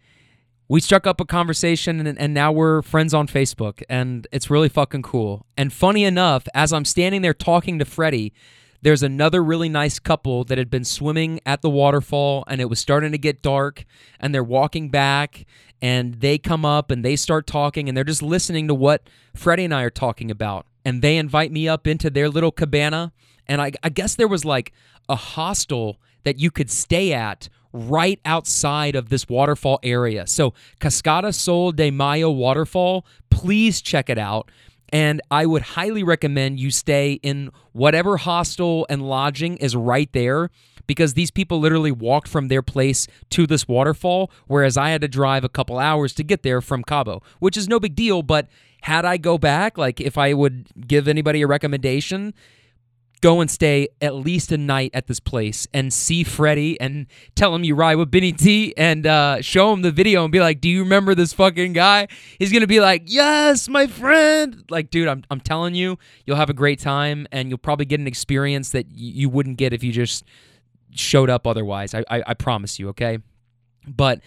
we struck up a conversation and, and, now we're friends on Facebook and it's really fucking cool. And funny enough, as I'm standing there talking to Freddie, there's another really nice couple that had been swimming at the waterfall and it was starting to get dark and they're walking back and they come up and they start talking and they're just listening to what Freddie and I are talking about. And they invite me up into their little cabana and I, I guess there was like a hostel that you could stay at right outside of this waterfall area. So, Cascada Sol de Mayo waterfall, please check it out. And I would highly recommend you stay in whatever hostel and lodging is right there because these people literally walked from their place to this waterfall, whereas I had to drive a couple hours to get there from Cabo, which is no big deal. But had I go back, like if I would give anybody a recommendation, go and stay at least a night at this place and see Freddie and tell him you ride with Benny T and uh, show him the video and be like, "Do you remember this fucking guy?" He's gonna be like, "Yes, my friend." Like, dude, I'm I'm telling you, you'll have a great time and you'll probably get an experience that y- you wouldn't get if you just showed up otherwise. I, I, I promise you. Okay, but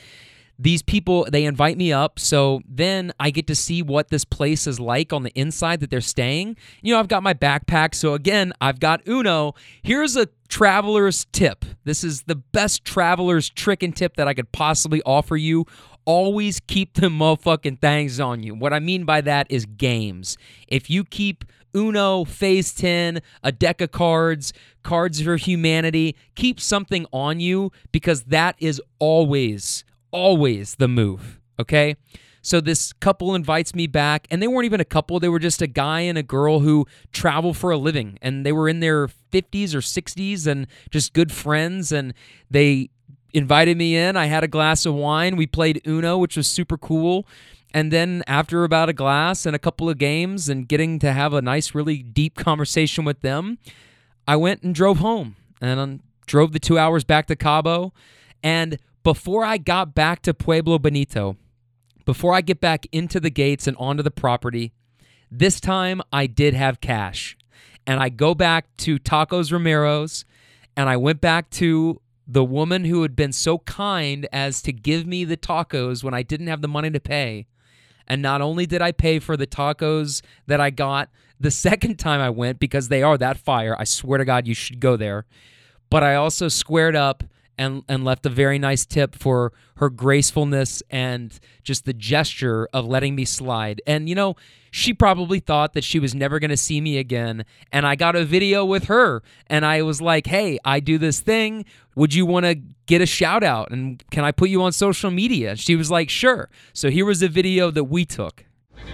these people they invite me up so then i get to see what this place is like on the inside that they're staying. You know i've got my backpack so again i've got uno. Here's a traveler's tip. This is the best traveler's trick and tip that i could possibly offer you. Always keep the motherfucking things on you. What i mean by that is games. If you keep Uno, Phase 10, a deck of cards, Cards for Humanity. Keep something on you because that is always always the move, okay? So this couple invites me back, and they weren't even a couple. They were just a guy and a girl who travel for a living, and they were in their 50s or 60s and just good friends. And they invited me in. I had a glass of wine. We played Uno, which was super cool. And then after about a glass and a couple of games and getting to have a nice, really deep conversation with them, I went and drove home and drove the two hours back to Cabo. And before I got back to Pueblo Bonito, before I get back into the gates and onto the property, this time I did have cash. And I go back to Tacos Romero's and I went back to the woman who had been so kind as to give me the tacos when I didn't have the money to pay. And not only did I pay for the tacos that I got the second time I went, because they are that fire, I swear to God, you should go there, but I also squared up and and left a very nice tip for her gracefulness and just the gesture of letting me slide. And you know, she probably thought that she was never going to see me again. And I got a video with her and I was like, "Hey, I do this thing. Would you want to get a shout out and can I put you on social media?" She was like, "Sure." So here was a video that we took.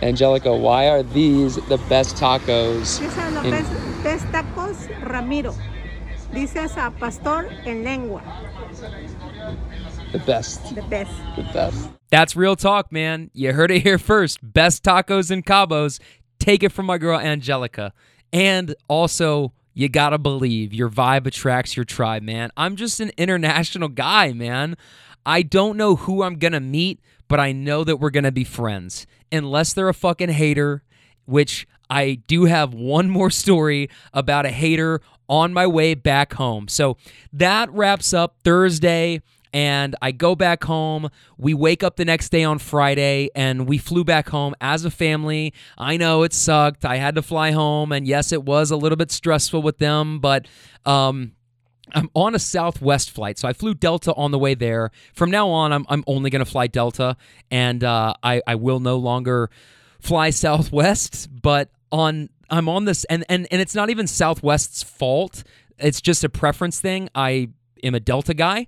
Angelica, why are these the best tacos? These are the best, best tacos Ramiro. Dices a pastor en lengua. The best. The best. The best. That's real talk, man. You heard it here first. Best tacos and cabos. Take it from my girl Angelica. And also, you gotta believe your vibe attracts your tribe, man. I'm just an international guy, man. I don't know who I'm gonna meet, but I know that we're gonna be friends. Unless they're a fucking hater, which I do have one more story about a hater on my way back home. So that wraps up Thursday. And I go back home. We wake up the next day on Friday and we flew back home as a family. I know it sucked. I had to fly home. And yes, it was a little bit stressful with them, but um, I'm on a Southwest flight, so I flew Delta on the way there. From now on, I'm, I'm only going to fly Delta, and uh, I, I will no longer fly Southwest. But on I'm on this, and, and and it's not even Southwest's fault. It's just a preference thing. I am a Delta guy,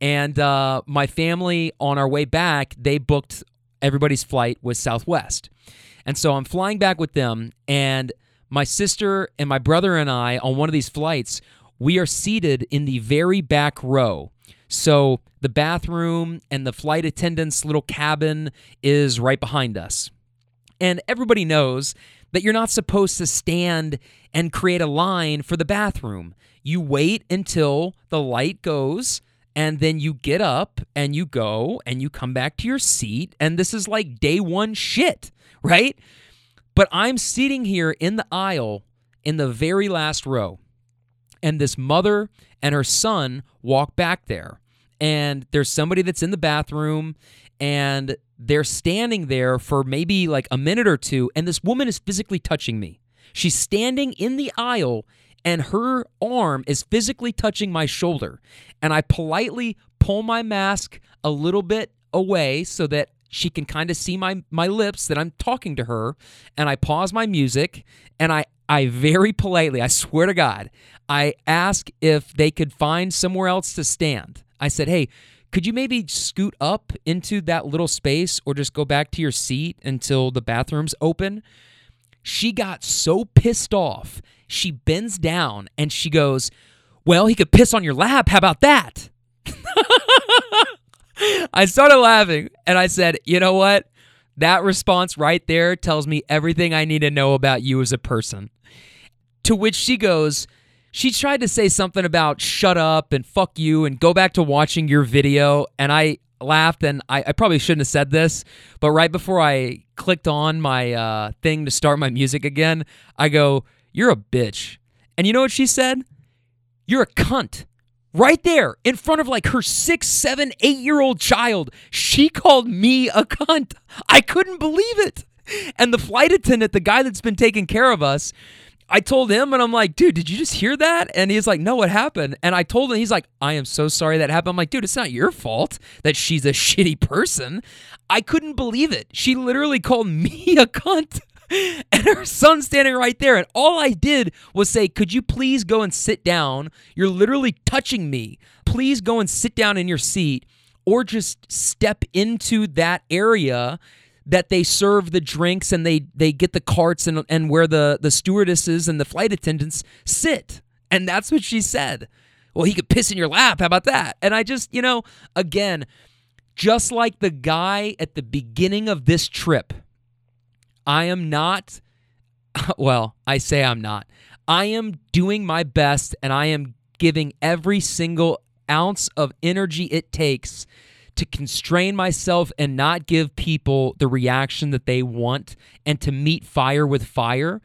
and uh, my family on our way back, they booked everybody's flight with Southwest, and so I'm flying back with them, and my sister and my brother and I on one of these flights we are seated in the very back row. So the bathroom and the flight attendant's little cabin is right behind us. And everybody knows that you're not supposed to stand and create a line for the bathroom. You wait until the light goes and then you get up and you go and you come back to your seat. And this is like day one shit, right? But I'm sitting here in the aisle in the very last row and this mother and her son walk back there and there's somebody that's in the bathroom and they're standing there for maybe like a minute or two and this woman is physically touching me she's standing in the aisle and her arm is physically touching my shoulder and i politely pull my mask a little bit away so that she can kind of see my my lips that I'm talking to her and I pause my music and I I very politely, I swear to God, I ask if they could find somewhere else to stand. I said, "Hey, could you maybe scoot up into that little space or just go back to your seat until the bathroom's open?" She got so pissed off. She bends down and she goes, "Well, he could piss on your lap. How about that?" I started laughing and I said, you know what? That response right there tells me everything I need to know about you as a person. To which she goes, she tried to say something about shut up and fuck you and go back to watching your video. And I laughed and I, I probably shouldn't have said this, but right before I clicked on my uh, thing to start my music again, I go, You're a bitch. And you know what she said? You're a cunt right there in front of like her six, seven, eight year old child. She called me a cunt. I couldn't believe it. And the flight attendant, the guy that's been taking care of us, I told him and I'm like, dude, did you just hear that? And he's like, no, what happened? And I told him, he's like, I am so sorry that happened. I'm like, dude, it's not your fault that she's a shitty person. I couldn't believe it. She literally called me a cunt. and her son standing right there. And all I did was say, Could you please go and sit down? You're literally touching me. Please go and sit down in your seat or just step into that area that they serve the drinks and they they get the carts and and where the the stewardesses and the flight attendants sit. And that's what she said. Well, he could piss in your lap. How about that? And I just, you know, again, just like the guy at the beginning of this trip I am not, well, I say I'm not. I am doing my best and I am giving every single ounce of energy it takes to constrain myself and not give people the reaction that they want and to meet fire with fire.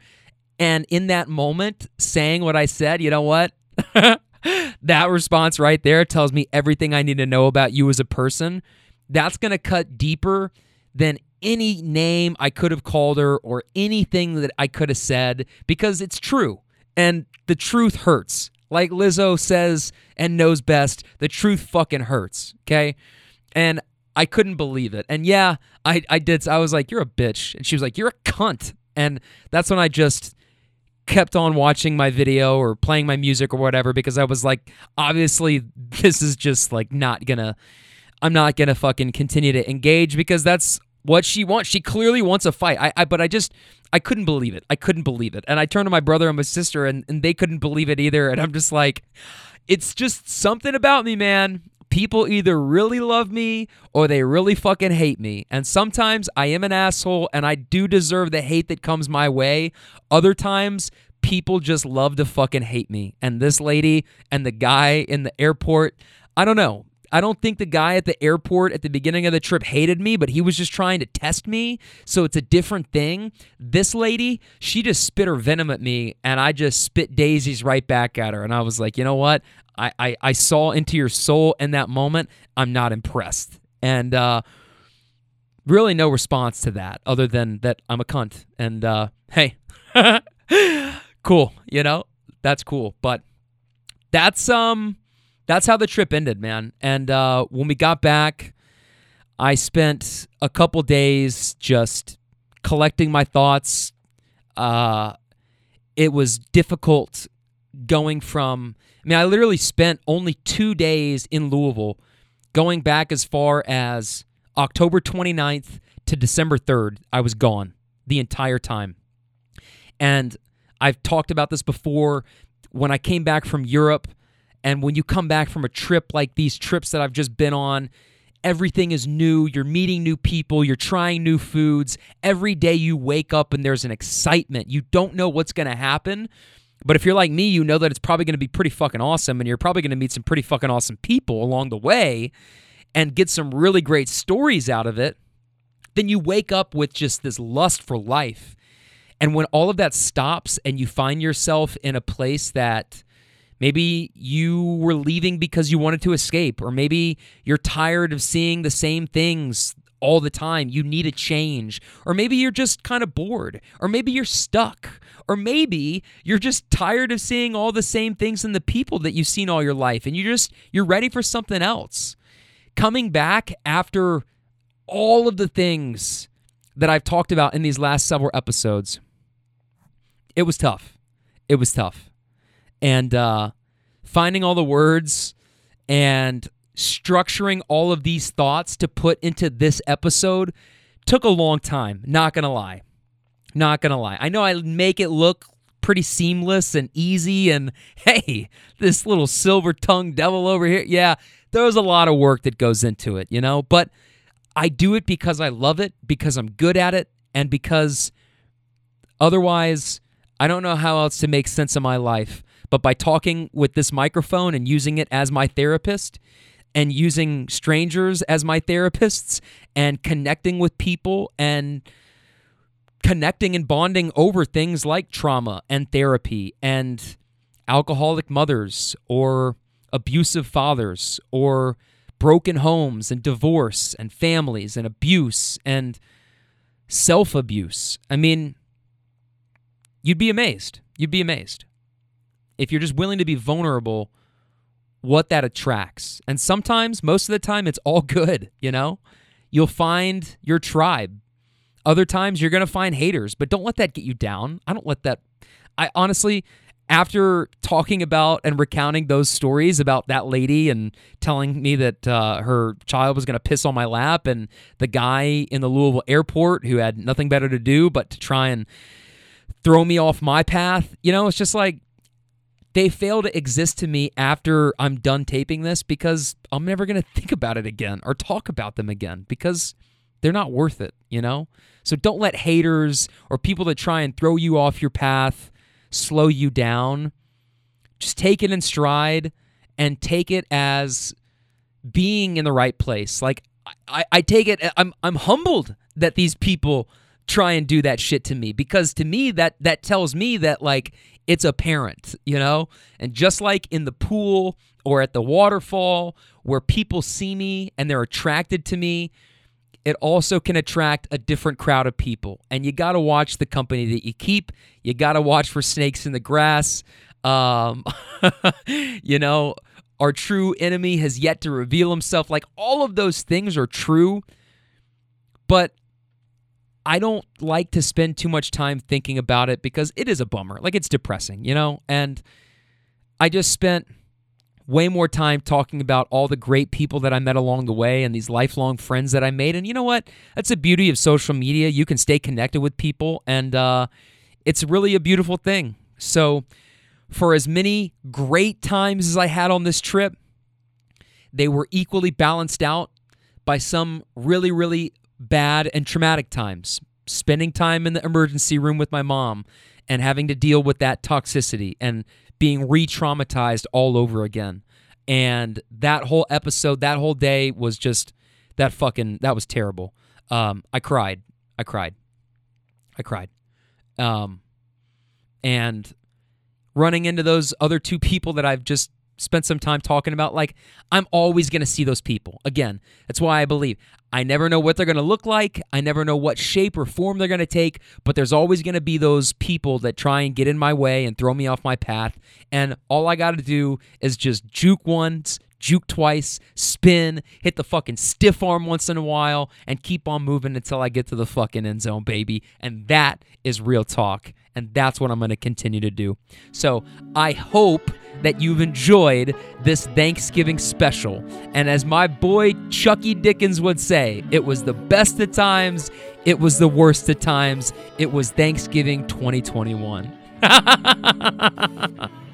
And in that moment, saying what I said, you know what? that response right there tells me everything I need to know about you as a person. That's going to cut deeper than any name I could have called her or anything that I could have said because it's true. And the truth hurts. Like Lizzo says and knows best, the truth fucking hurts. Okay. And I couldn't believe it. And yeah, I, I did. I was like, you're a bitch. And she was like, you're a cunt. And that's when I just kept on watching my video or playing my music or whatever because I was like, obviously, this is just like not gonna. I'm not gonna fucking continue to engage because that's what she wants. She clearly wants a fight. I, I but I just I couldn't believe it. I couldn't believe it. And I turned to my brother and my sister and, and they couldn't believe it either. And I'm just like, it's just something about me, man. People either really love me or they really fucking hate me. And sometimes I am an asshole and I do deserve the hate that comes my way. Other times people just love to fucking hate me. And this lady and the guy in the airport, I don't know. I don't think the guy at the airport at the beginning of the trip hated me, but he was just trying to test me. So it's a different thing. This lady, she just spit her venom at me, and I just spit daisies right back at her. And I was like, you know what? I, I, I saw into your soul in that moment. I'm not impressed. And uh, really, no response to that other than that I'm a cunt. And uh, hey, cool, you know? That's cool. But that's um that's how the trip ended, man. And uh, when we got back, I spent a couple days just collecting my thoughts. Uh, it was difficult going from. I mean, I literally spent only two days in Louisville, going back as far as October 29th to December 3rd. I was gone the entire time. And I've talked about this before. When I came back from Europe, and when you come back from a trip like these trips that I've just been on, everything is new. You're meeting new people. You're trying new foods. Every day you wake up and there's an excitement. You don't know what's going to happen. But if you're like me, you know that it's probably going to be pretty fucking awesome and you're probably going to meet some pretty fucking awesome people along the way and get some really great stories out of it. Then you wake up with just this lust for life. And when all of that stops and you find yourself in a place that maybe you were leaving because you wanted to escape, or maybe you're tired of seeing the same things all the time, you need a change, or maybe you're just kind of bored, or maybe you're stuck, or maybe you're just tired of seeing all the same things and the people that you've seen all your life and you just you're ready for something else. Coming back after all of the things that I've talked about in these last several episodes it was tough. It was tough. And uh, finding all the words and structuring all of these thoughts to put into this episode took a long time. Not to lie. Not to lie. I know I make it look pretty seamless and easy. And hey, this little silver tongued devil over here. Yeah, there's a lot of work that goes into it, you know? But I do it because I love it, because I'm good at it, and because otherwise I don't know how else to make sense of my life, but by talking with this microphone and using it as my therapist and using strangers as my therapists and connecting with people and connecting and bonding over things like trauma and therapy and alcoholic mothers or abusive fathers or broken homes and divorce and families and abuse and self abuse. I mean, you'd be amazed. You'd be amazed. If you're just willing to be vulnerable, what that attracts. And sometimes, most of the time, it's all good, you know? You'll find your tribe. Other times, you're going to find haters, but don't let that get you down. I don't let that. I honestly, after talking about and recounting those stories about that lady and telling me that uh, her child was going to piss on my lap and the guy in the Louisville airport who had nothing better to do but to try and throw me off my path. You know, it's just like they fail to exist to me after I'm done taping this because I'm never going to think about it again or talk about them again because they're not worth it, you know? So don't let haters or people that try and throw you off your path slow you down. Just take it in stride and take it as being in the right place. Like I, I take it I'm I'm humbled that these people try and do that shit to me because to me that that tells me that like it's apparent, you know? And just like in the pool or at the waterfall where people see me and they're attracted to me, it also can attract a different crowd of people. And you got to watch the company that you keep. You got to watch for snakes in the grass. Um, you know, our true enemy has yet to reveal himself. Like all of those things are true. But I don't like to spend too much time thinking about it because it is a bummer. Like it's depressing, you know? And I just spent way more time talking about all the great people that I met along the way and these lifelong friends that I made. And you know what? That's the beauty of social media. You can stay connected with people, and uh, it's really a beautiful thing. So, for as many great times as I had on this trip, they were equally balanced out by some really, really bad and traumatic times. Spending time in the emergency room with my mom and having to deal with that toxicity and being re traumatized all over again. And that whole episode, that whole day was just that fucking, that was terrible. Um, I cried. I cried. I cried. Um, and running into those other two people that I've just spent some time talking about, like, I'm always going to see those people. Again, that's why I believe I never know what they're going to look like. I never know what shape or form they're going to take, but there's always going to be those people that try and get in my way and throw me off my path. And all I got to do is just juke once, juke twice, spin, hit the fucking stiff arm once in a while, and keep on moving until I get to the fucking end zone, baby. And that is real talk. And that's what I'm going to continue to do. So I hope that you've enjoyed this Thanksgiving special. And as my boy Chucky Dickens would say, it was the best of times, it was the worst of times, it was Thanksgiving 2021.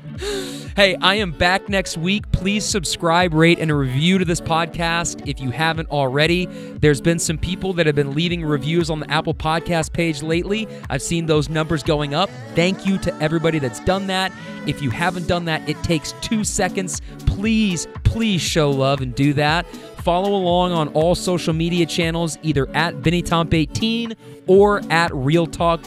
Hey, I am back next week. Please subscribe, rate, and review to this podcast if you haven't already. There's been some people that have been leaving reviews on the Apple Podcast page lately. I've seen those numbers going up. Thank you to everybody that's done that. If you haven't done that, it takes two seconds. Please, please show love and do that. Follow along on all social media channels, either at BennyTomp18 or at Real Talk.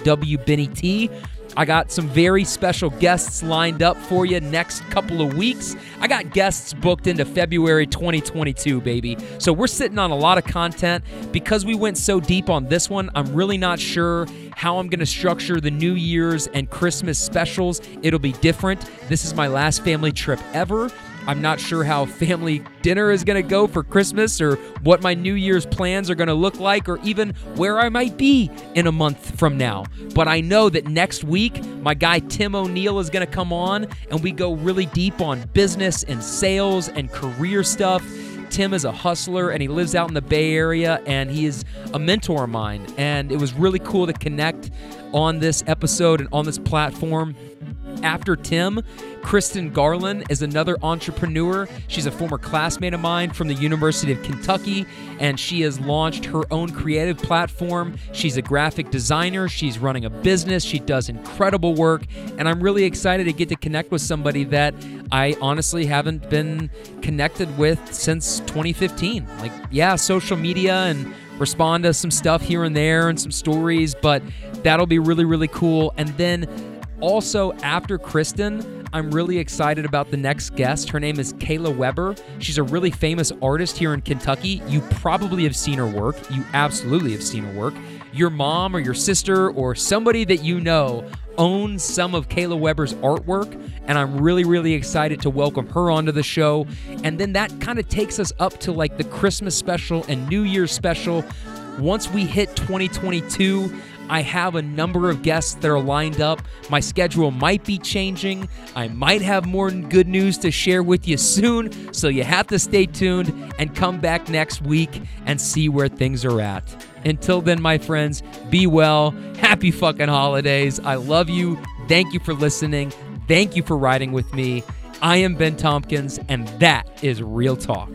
I got some very special guests lined up for you next couple of weeks. I got guests booked into February 2022, baby. So we're sitting on a lot of content. Because we went so deep on this one, I'm really not sure how I'm going to structure the New Year's and Christmas specials. It'll be different. This is my last family trip ever. I'm not sure how family dinner is going to go for Christmas or what my New Year's plans are going to look like or even where I might be in a month from now. But I know that next week, my guy Tim O'Neill is going to come on and we go really deep on business and sales and career stuff. Tim is a hustler and he lives out in the Bay Area and he is a mentor of mine. And it was really cool to connect on this episode and on this platform. After Tim, Kristen Garland is another entrepreneur. She's a former classmate of mine from the University of Kentucky, and she has launched her own creative platform. She's a graphic designer, she's running a business, she does incredible work, and I'm really excited to get to connect with somebody that I honestly haven't been connected with since 2015. Like, yeah, social media and respond to some stuff here and there and some stories, but that'll be really, really cool. And then also, after Kristen, I'm really excited about the next guest. Her name is Kayla Weber. She's a really famous artist here in Kentucky. You probably have seen her work. You absolutely have seen her work. Your mom or your sister or somebody that you know owns some of Kayla Weber's artwork, and I'm really, really excited to welcome her onto the show. And then that kind of takes us up to like the Christmas special and New Year's special. Once we hit 2022, I have a number of guests that are lined up. My schedule might be changing. I might have more good news to share with you soon. So you have to stay tuned and come back next week and see where things are at. Until then, my friends, be well. Happy fucking holidays. I love you. Thank you for listening. Thank you for riding with me. I am Ben Tompkins, and that is Real Talk.